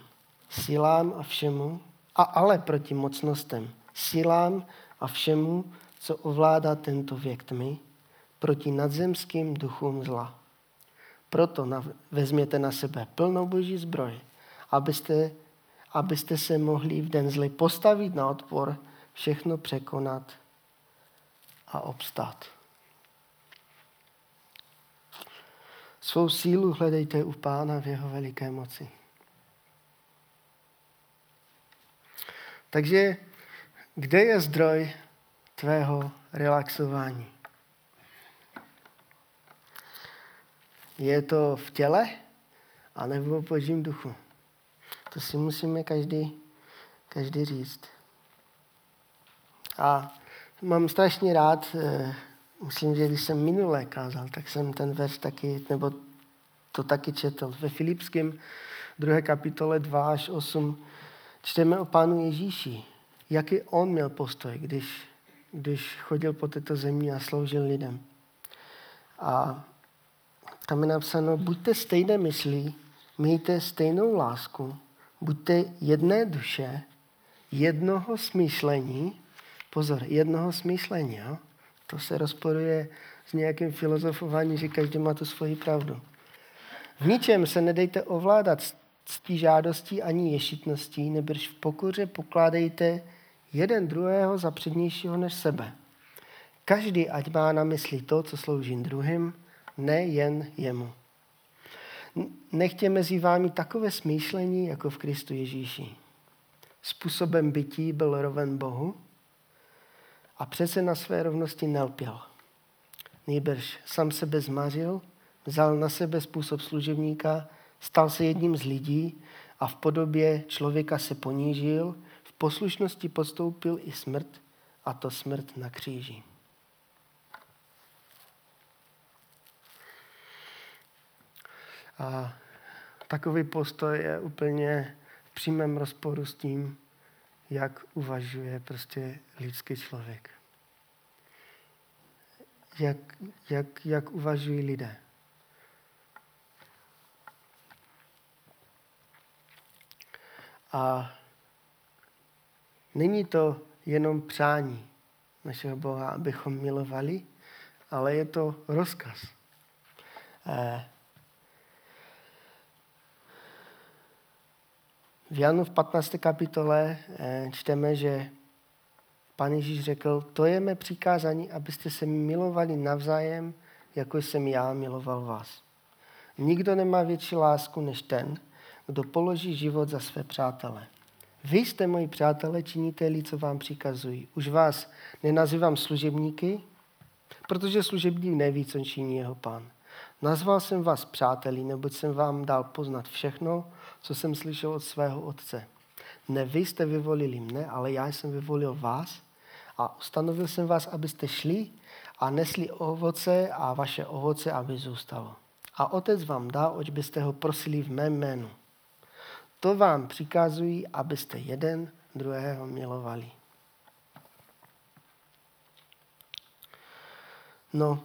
silám a všemu, a ale proti mocnostem, silám a všemu, co ovládá tento věk tmy, proti nadzemským duchům zla. Proto na, vezměte na sebe plnou boží zbroj, abyste, abyste se mohli v den zly postavit na odpor, všechno překonat a obstát. Svou sílu hledejte u Pána v jeho veliké moci. Takže kde je zdroj tvého relaxování? Je to v těle a nebo v božím duchu? To si musíme každý, každý říct. A mám strašně rád eh, myslím, že když jsem minule kázal, tak jsem ten verš taky, nebo to taky četl. Ve Filipském 2. kapitole 2 až 8 čteme o Pánu Ježíši. Jaký on měl postoj, když, když chodil po této zemi a sloužil lidem. A tam je napsáno, buďte stejné myslí, mějte stejnou lásku, buďte jedné duše, jednoho smýšlení, pozor, jednoho smýšlení, jo? To se rozporuje s nějakým filozofováním, že každý má tu svoji pravdu. V ničem se nedejte ovládat ctí žádostí ani ješitností, nebrž v pokoře pokládejte jeden druhého za přednějšího než sebe. Každý ať má na mysli to, co slouží druhým, ne jen jemu. Nechtě mezi vámi takové smýšlení, jako v Kristu Ježíši. Způsobem bytí byl roven Bohu, a přece na své rovnosti nelpěl. Nejbrž sam sebe zmařil, vzal na sebe způsob služebníka, stal se jedním z lidí a v podobě člověka se ponížil, poslušnosti postoupil i smrt, a to smrt na kříži. A takový postoj je úplně v přímém rozporu s tím, jak uvažuje prostě lidský člověk. Jak, jak, jak uvažují lidé. A není to jenom přání našeho Boha, abychom milovali, ale je to rozkaz. Eh, v Janu v 15. kapitole eh, čteme, že Pan Ježíš řekl, to je mé přikázání, abyste se milovali navzájem, jako jsem já miloval vás. Nikdo nemá větší lásku než ten, kdo položí život za své přátele. Vy jste moji přátelé, činíte-li, co vám přikazují. Už vás nenazývám služebníky, protože služebník neví, co činí jeho pán. Nazval jsem vás přáteli, neboť jsem vám dal poznat všechno, co jsem slyšel od svého otce. Ne vy jste vyvolili mne, ale já jsem vyvolil vás a ustanovil jsem vás, abyste šli a nesli ovoce a vaše ovoce, aby zůstalo. A otec vám dá, oč byste ho prosili v mém jménu. To vám přikazují, abyste jeden druhého milovali. No,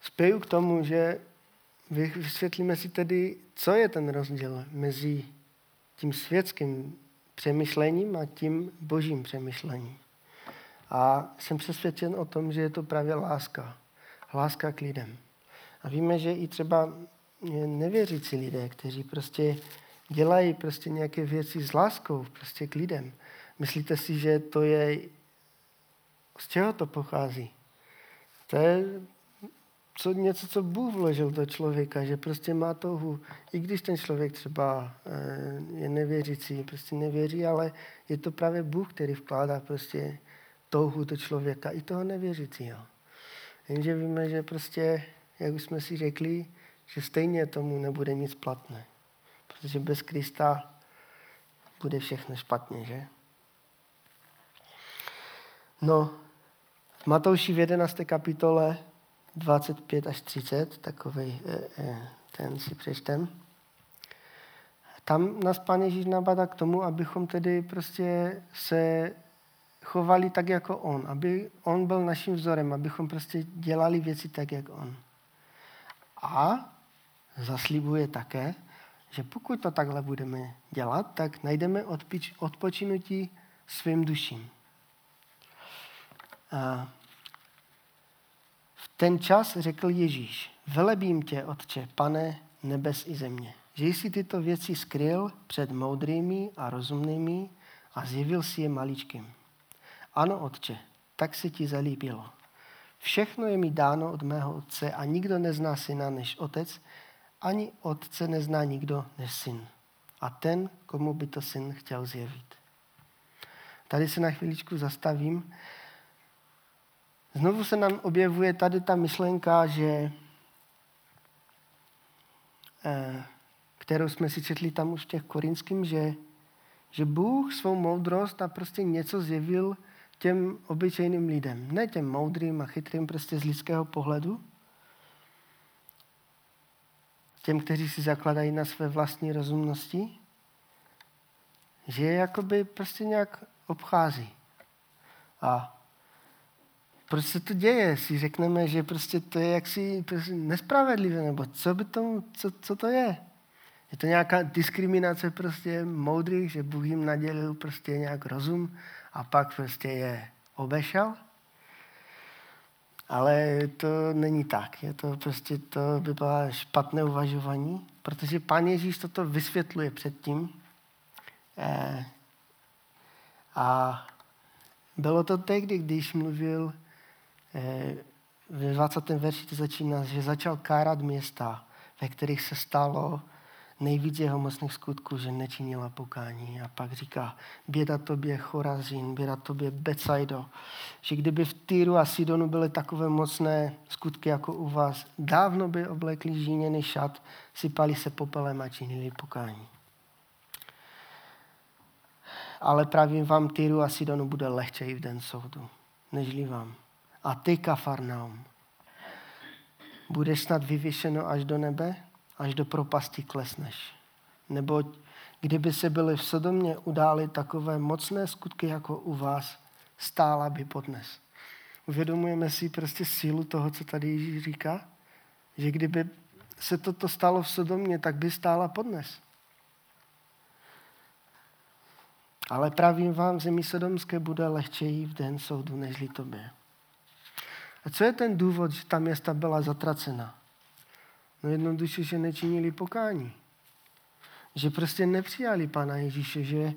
spěju k tomu, že vysvětlíme si tedy, co je ten rozdíl mezi tím světským přemýšlením a tím božím přemýšlením. A jsem přesvědčen o tom, že je to právě láska. Láska k lidem. A víme, že i třeba nevěřící lidé, kteří prostě dělají prostě nějaké věci s láskou prostě k lidem. Myslíte si, že to je, z čeho to pochází? To je co, něco, co Bůh vložil do člověka, že prostě má touhu, i když ten člověk třeba eh, je nevěřící, prostě nevěří, ale je to právě Bůh, který vkládá prostě touhu do člověka, i toho nevěřícího. Jenže víme, že prostě, jak už jsme si řekli, že stejně tomu nebude nic platné. Protože bez Krista bude všechno špatně, že? No, v Matouši v 11. kapitole 25 až 30, takový eh, eh, ten si přečtem. Tam nás Pán Ježíš nabádá k tomu, abychom tedy prostě se chovali tak jako on, aby on byl naším vzorem, abychom prostě dělali věci tak, jak on. A zaslibuje také, že pokud to takhle budeme dělat, tak najdeme odpočinutí svým duším. A v ten čas řekl Ježíš, velebím tě, Otče, pane nebes i země, že jsi tyto věci skryl před moudrými a rozumnými a zjevil si je maličkým. Ano, Otče, tak se ti zalíbilo. Všechno je mi dáno od mého otce a nikdo nezná syna než otec, ani otce nezná nikdo než syn. A ten, komu by to syn chtěl zjevit. Tady se na chviličku zastavím. Znovu se nám objevuje tady ta myšlenka, že, eh, kterou jsme si četli tam už v těch korinským, že, že Bůh svou moudrost a prostě něco zjevil těm obyčejným lidem. Ne těm moudrým a chytrým prostě z lidského pohledu, těm, kteří si zakladají na své vlastní rozumnosti, že je jakoby prostě nějak obchází. A proč se to děje? Si řekneme, že prostě to je jaksi prostě nespravedlivé, nebo co, by to, co, co to je? Je to nějaká diskriminace prostě moudrých, že Bůh jim nadělil prostě nějak rozum a pak prostě je obešel? Ale to není tak. Je to prostě, to by bylo špatné uvažování, protože Pán Ježíš toto vysvětluje předtím. Eh, a bylo to tehdy, když mluvil eh, ve 20. verši to začíná, že začal kárat města, ve kterých se stalo nejvíc jeho mocných skutků, že nečinila pokání. A pak říká, běda tobě Chorazín, běda tobě Becajdo, že kdyby v Týru a Sidonu byly takové mocné skutky jako u vás, dávno by oblekli žíněný šat, sypali se popelem a činili pokání. Ale právě vám Týru a Sidonu bude lehčej v den soudu, nežli vám. A ty, Kafarnaum, budeš snad vyvěšeno až do nebe? Až do propasti klesneš. Nebo kdyby se byli v Sodomě událi takové mocné skutky jako u vás, stála by podnes. Uvědomujeme si prostě sílu toho, co tady Ježíš říká? že kdyby se toto stalo v Sodomě, tak by stála podnes. Ale pravím vám, zemi sodomské bude lehčeji v den soudu, nežli tobě. A co je ten důvod, že ta města byla zatracena? No jednoduše, že nečinili pokání. Že prostě nepřijali Pana Ježíše, že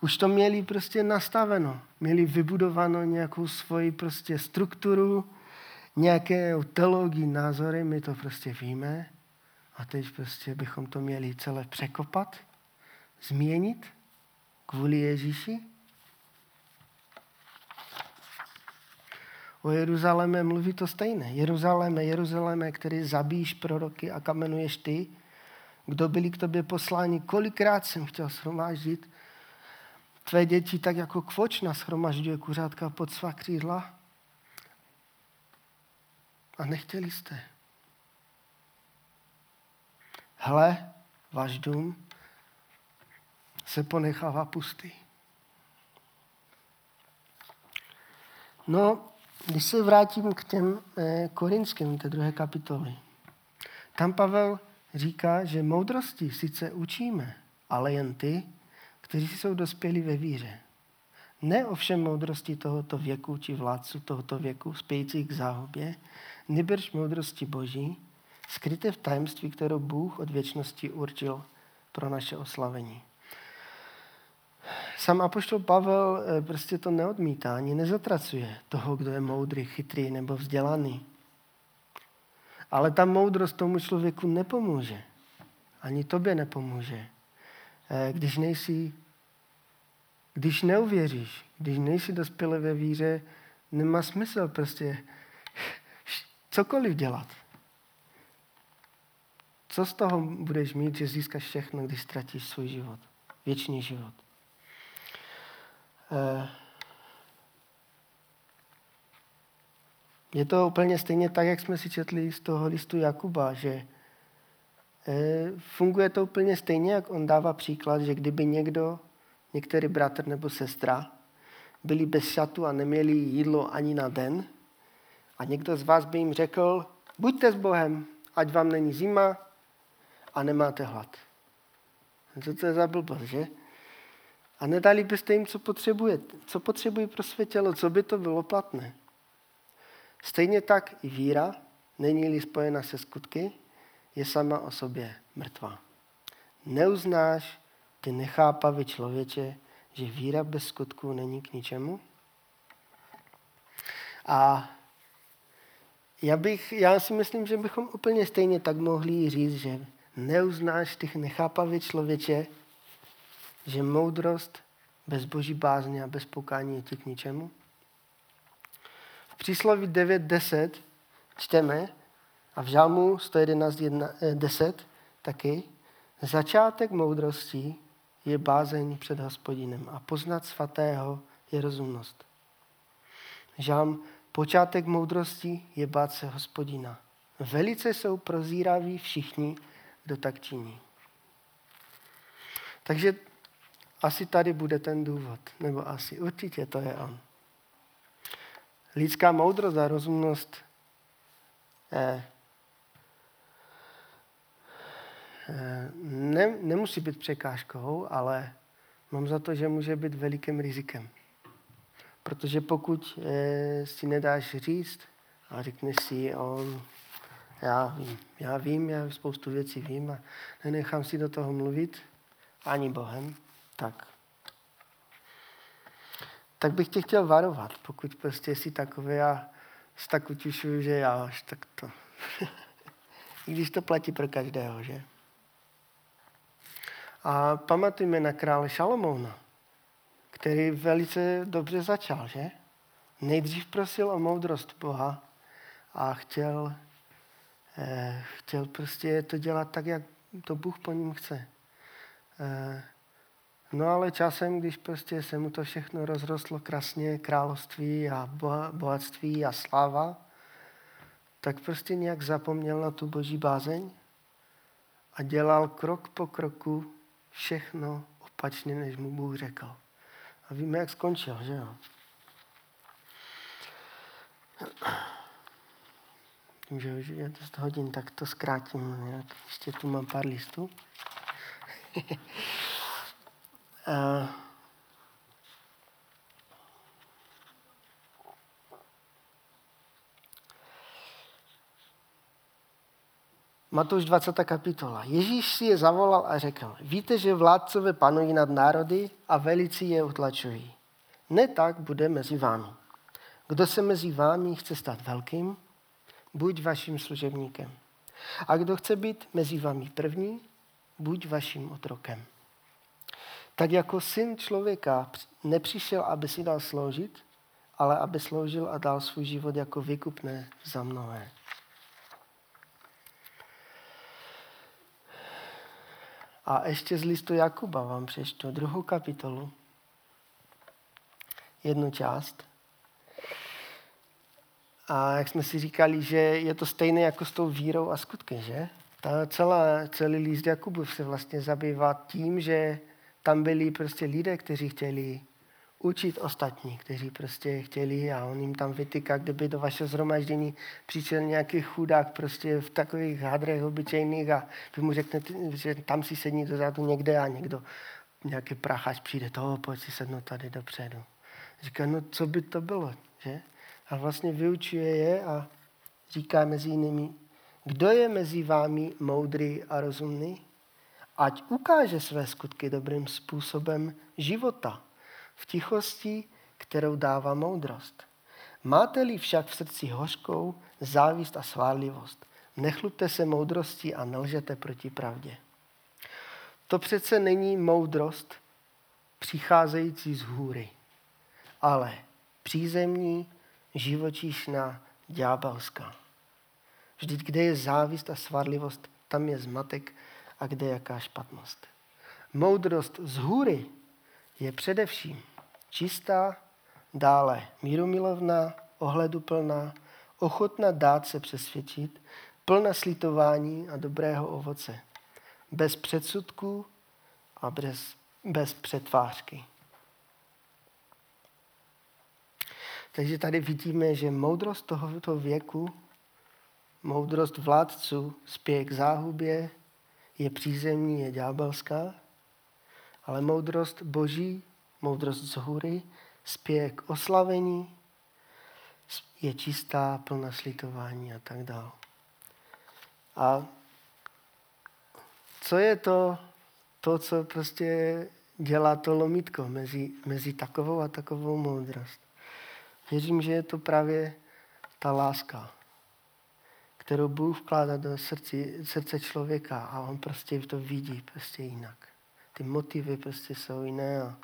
už to měli prostě nastaveno. Měli vybudováno nějakou svoji prostě strukturu, nějaké teologii, názory, my to prostě víme. A teď prostě bychom to měli celé překopat, změnit kvůli Ježíši. O Jeruzaléme mluví to stejné. Jeruzaléme, Jeruzaléme, který zabíjíš proroky a kamenuješ ty, kdo byli k tobě posláni. Kolikrát jsem chtěl shromáždit tvé děti tak jako kvočna shromažďuje kuřátka pod svá křídla a nechtěli jste. Hle, váš dům se ponechává pustý. No, když se vrátím k těm eh, korinským, té druhé kapitoly, tam Pavel říká, že moudrosti sice učíme, ale jen ty, kteří jsou dospělí ve víře. Ne ovšem moudrosti tohoto věku či vládců tohoto věku, spějících k záhubě, nebrž moudrosti Boží, skryté v tajemství, kterou Bůh od věčnosti určil pro naše oslavení. Sam apoštol Pavel eh, prostě to neodmítá, ani nezatracuje toho, kdo je moudrý, chytrý nebo vzdělaný. Ale ta moudrost tomu člověku nepomůže. Ani tobě nepomůže. Eh, když nejsi, když neuvěříš, když nejsi dospělý ve víře, nemá smysl prostě cokoliv dělat. Co z toho budeš mít, že získáš všechno, když ztratíš svůj život? Věčný život. Eh, je to úplně stejně tak, jak jsme si četli z toho listu Jakuba, že eh, funguje to úplně stejně, jak on dává příklad, že kdyby někdo, některý bratr nebo sestra, byli bez šatu a neměli jídlo ani na den, a někdo z vás by jim řekl, buďte s Bohem, ať vám není zima a nemáte hlad. Co to je za blbost, že? A nedali byste jim, co potřebuje, co potřebují pro své tělo, co by to bylo platné. Stejně tak i víra, není-li spojena se skutky, je sama o sobě mrtvá. Neuznáš, ty nechápavý člověče, že víra bez skutku není k ničemu? A já, bych, já si myslím, že bychom úplně stejně tak mohli říct, že neuznáš ty nechápavý člověče, že moudrost bez boží bázně a bez pokání je ti k ničemu? V přísloví 9.10 čteme a v žalmu 111.10 taky začátek moudrosti je bázeň před hospodinem a poznat svatého je rozumnost. Žalm počátek moudrosti je bát se hospodina. Velice jsou prozíraví všichni, kdo tak činí. Takže asi tady bude ten důvod, nebo asi určitě to je on. Lidská moudrost a rozumnost eh, eh, ne, nemusí být překážkou, ale mám za to, že může být velikým rizikem. Protože pokud eh, si nedáš říct a řekneš si, on, já vím, já vím, já spoustu věcí vím a nenechám si do toho mluvit ani Bohem, tak, tak bych tě chtěl varovat, pokud prostě jsi takový a tak utěšuju, že já až tak to. I když to platí pro každého, že? A pamatujme na krále Šalomouna, který velice dobře začal, že? Nejdřív prosil o moudrost Boha a chtěl, eh, chtěl prostě to dělat tak, jak to Bůh po něm chce. Eh, No ale časem, když prostě se mu to všechno rozrostlo krásně, království a bohatství a sláva, tak prostě nějak zapomněl na tu boží bázeň a dělal krok po kroku všechno opačně, než mu Bůh řekl. A víme, jak skončil, že jo? že už je dost hodin, tak to zkrátím. Nějak. Ještě tu mám pár listů. uh, Matouš 20. kapitola. Ježíš si je zavolal a řekl, víte, že vládcové panují nad národy a velici je utlačují. Ne tak bude mezi vámi. Kdo se mezi vámi chce stát velkým, buď vaším služebníkem. A kdo chce být mezi vámi první, buď vaším otrokem. Tak jako syn člověka nepřišel, aby si dal sloužit, ale aby sloužil a dal svůj život jako vykupné za mnohé. A ještě z listu Jakuba vám přečtu druhou kapitolu, jednu část. A jak jsme si říkali, že je to stejné jako s tou vírou a skutky, že? Ta celá, celý list Jakubu se vlastně zabývá tím, že tam byli prostě lidé, kteří chtěli učit ostatní, kteří prostě chtěli a on jim tam vytyká, kdyby do vašeho zhromaždění přišel nějaký chudák prostě v takových hadrech obyčejných a vy mu řeknete, že tam si sední dozadu někde a někdo, nějaký prachač přijde, toho pojď si sednout tady dopředu. Říká, no co by to bylo, že? A vlastně vyučuje je a říká mezi jinými, kdo je mezi vámi moudrý a rozumný? Ať ukáže své skutky dobrým způsobem života v tichosti, kterou dává moudrost. Máte-li však v srdci hořkou závist a svárlivost, nechlupte se moudrosti a nelžete proti pravdě. To přece není moudrost přicházející z hůry, ale přízemní, živočišná, ďábelská. Vždyť kde je závist a svárlivost, tam je zmatek a kde jaká špatnost. Moudrost z hůry je především čistá, dále mírumilovná, ohleduplná, ochotná dát se přesvědčit, plná slitování a dobrého ovoce, bez předsudků a bez, bez přetvářky. Takže tady vidíme, že moudrost tohoto věku, moudrost vládců spěje k záhubě, je přízemní, je ďábelská, ale moudrost boží moudrost z hůry, spěje k oslavení, je čistá, plná slitování a tak dále. A co je to, to, co prostě dělá to lomítko mezi, mezi takovou a takovou moudrost? Věřím, že je to právě ta láska, kterou Bůh vkládá do srdci, srdce člověka a on prostě to vidí prostě jinak. Ty motivy prostě jsou jiné a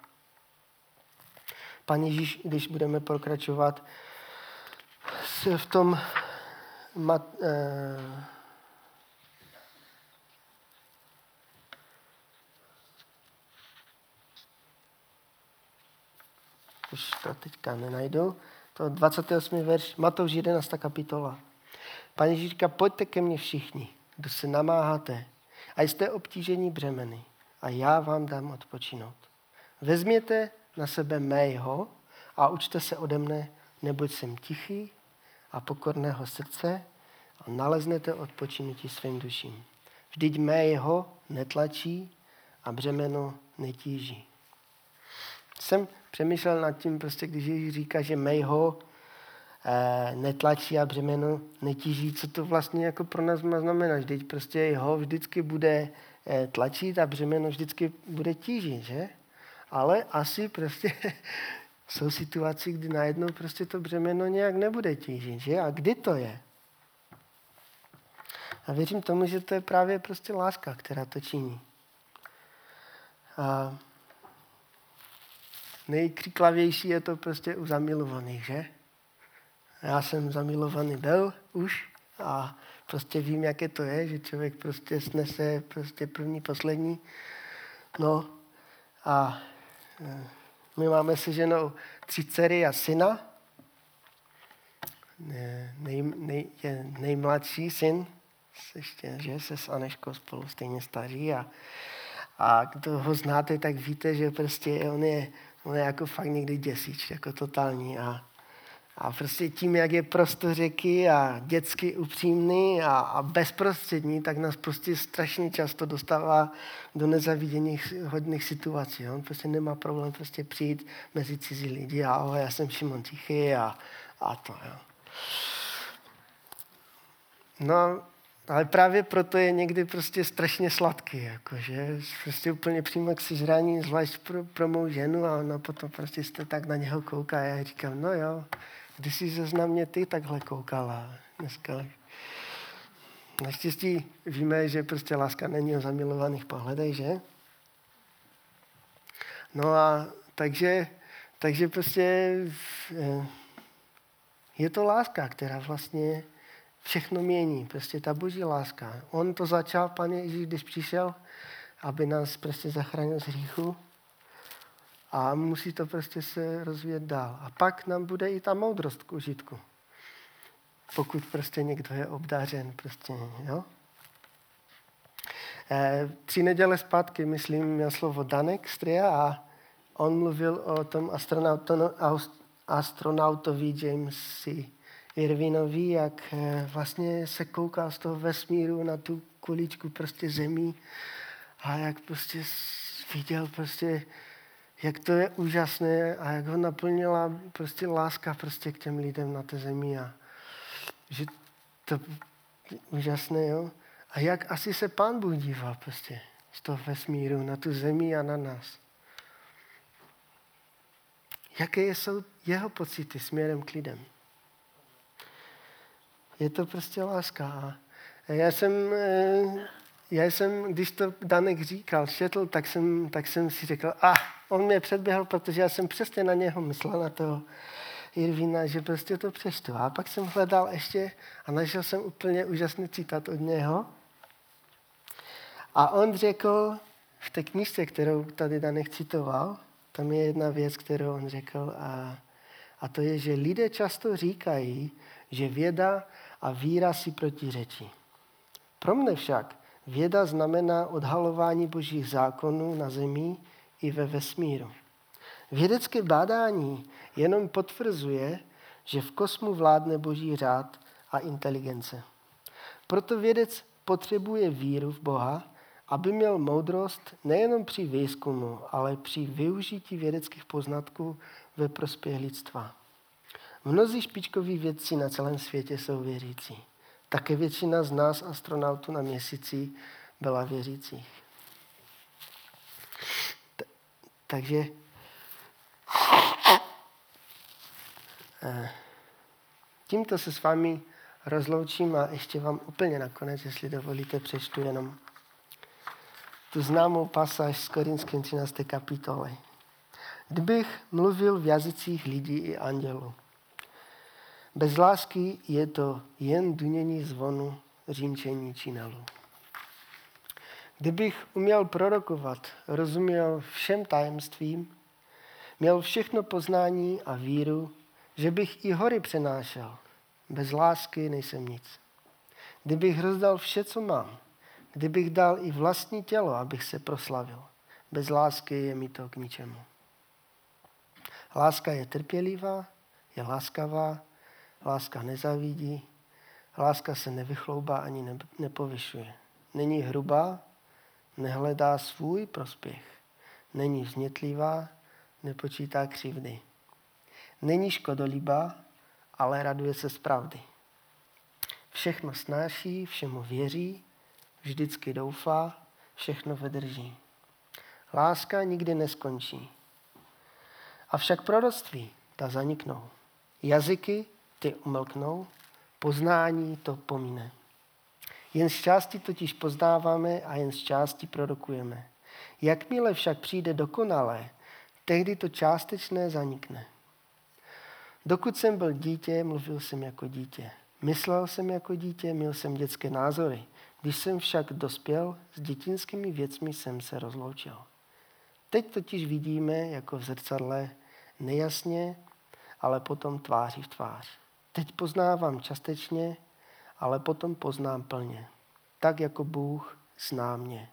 Pan Ježíš, když budeme pokračovat v tom mat, eh, už to teďka nenajdu, to 28. verš, Matouš 11. kapitola. Pane Ježíš říká, pojďte ke mně všichni, kdo se namáháte a jste obtížení břemeny a já vám dám odpočinout. Vezměte na sebe mého a učte se ode mne, neboť jsem tichý a pokorného srdce a naleznete odpočinutí svým duším. Vždyť mé jeho netlačí a břemeno netíží. Jsem přemýšlel nad tím, prostě, když Ježíš říká, že mého netlačí a břemeno netíží, co to vlastně jako pro nás má znamenat. Vždyť prostě jeho vždycky bude eh, tlačit a břemeno vždycky bude tížit, že? ale asi prostě jsou situace, kdy najednou prostě to břemeno nějak nebude tížit, že? A kdy to je? A věřím tomu, že to je právě prostě láska, která to činí. A nejkřiklavější je to prostě u zamilovaných, že? Já jsem zamilovaný byl už a prostě vím, jaké to je, že člověk prostě snese prostě první, poslední. No a my máme se ženou tři dcery a syna. Nej, nej, je nejmladší syn, ještě, že se s Aneškou spolu stejně staří a, a kdo ho znáte, tak víte, že prostě on je, on je jako fakt někdy děsič, jako totální a, A prostě tím, jak je řeky a dětsky upřímný a, a bezprostřední, tak nás prostě strašně často dostává do nezaviděných hodných situací. On prostě nemá problém prostě přijít mezi cizí lidi a oh, já jsem Šimon Tichý a, a to. Jo. No, ale právě proto je někdy prostě strašně sladký, jakože prostě úplně přímo k sežrání, zvlášť pro, pro mou ženu a ona potom prostě jste tak na něho kouká a já říkám, no jo, když jsi se na mě ty takhle koukala dneska. Naštěstí víme, že prostě láska není o zamilovaných pohledech, že? No a takže, takže prostě eh, je to láska, která vlastně všechno mění. Prostě ta boží láska. On to začal, Pane Ježíš, když přišel, aby nás prostě zachránil z hříchu. A musí to prostě se rozvíjet dál. A pak nám bude i ta moudrost k užitku. Pokud prostě někdo je obdářen. Prostě, jo? E, tři neděle zpátky, myslím, měl slovo Danek Stria a on mluvil o tom astronautovi Jamesi Irvinovi, jak eh, vlastně se kouká z toho vesmíru na tu kuličku prostě zemí a jak prostě viděl prostě, jak to je úžasné a jak ho naplnila prostě láska prostě k těm lidem na té zemi a že to je úžasné, jo. A jak asi se pán Bůh díval prostě z toho vesmíru na tu zemi a na nás. Jaké jsou jeho pocity směrem k lidem? Je to prostě láska. Já jsem, eh, já jsem, když to Danek říkal, četl, tak jsem, tak jsem si řekl, a ah, on mě předběhl, protože já jsem přesně na něho myslel, na toho Irvina, že prostě to přečtu. A pak jsem hledal ještě a našel jsem úplně úžasný citát od něho. A on řekl v té knižce, kterou tady Danek citoval, tam je jedna věc, kterou on řekl a, a to je, že lidé často říkají, že věda a víra si protiřečí. Pro mne však věda znamená odhalování božích zákonů na zemi i ve vesmíru. Vědecké bádání jenom potvrzuje, že v kosmu vládne boží řád a inteligence. Proto vědec potřebuje víru v Boha, aby měl moudrost nejenom při výzkumu, ale při využití vědeckých poznatků ve prospěch lidstva. Mnozí špičkoví vědci na celém světě jsou věřící. Také většina z nás, astronautů na měsíci, byla věřících. Takže eh, tímto se s vámi rozloučím a ještě vám úplně nakonec, jestli dovolíte, přečtu jenom tu známou pasáž z Korinském 13. kapitoly. Kdybych mluvil v jazycích lidí i andělů, bez lásky je to jen dunění zvonu, římčení činelu. Kdybych uměl prorokovat, rozuměl všem tajemstvím, měl všechno poznání a víru, že bych i hory přenášel, bez lásky nejsem nic. Kdybych rozdal vše, co mám, kdybych dal i vlastní tělo, abych se proslavil, bez lásky je mi to k ničemu. Láska je trpělivá, je láskavá, Láska nezavidí, láska se nevychloubá ani nepovyšuje. Není hrubá, nehledá svůj prospěch. Není vznětlivá, nepočítá křivdy. Není škodolibá, ale raduje se z pravdy. Všechno snáší, všemu věří, vždycky doufá, všechno vydrží. Láska nikdy neskončí. Avšak proroctví ta zaniknou. Jazyky ty umlknou, poznání to pomíne. Jen z části totiž poznáváme a jen z části produkujeme. Jakmile však přijde dokonalé, tehdy to částečné zanikne. Dokud jsem byl dítě, mluvil jsem jako dítě. Myslel jsem jako dítě, měl jsem dětské názory. Když jsem však dospěl, s dětinskými věcmi jsem se rozloučil. Teď totiž vidíme jako v zrcadle nejasně, ale potom tváří v tvář. Teď poznávám částečně, ale potom poznám plně. Tak jako Bůh zná mě.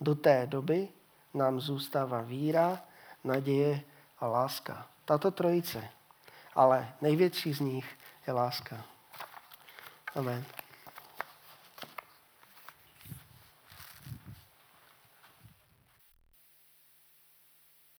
Do té doby nám zůstává víra, naděje a láska. Tato trojice. ale největší z nich je láska. Amen.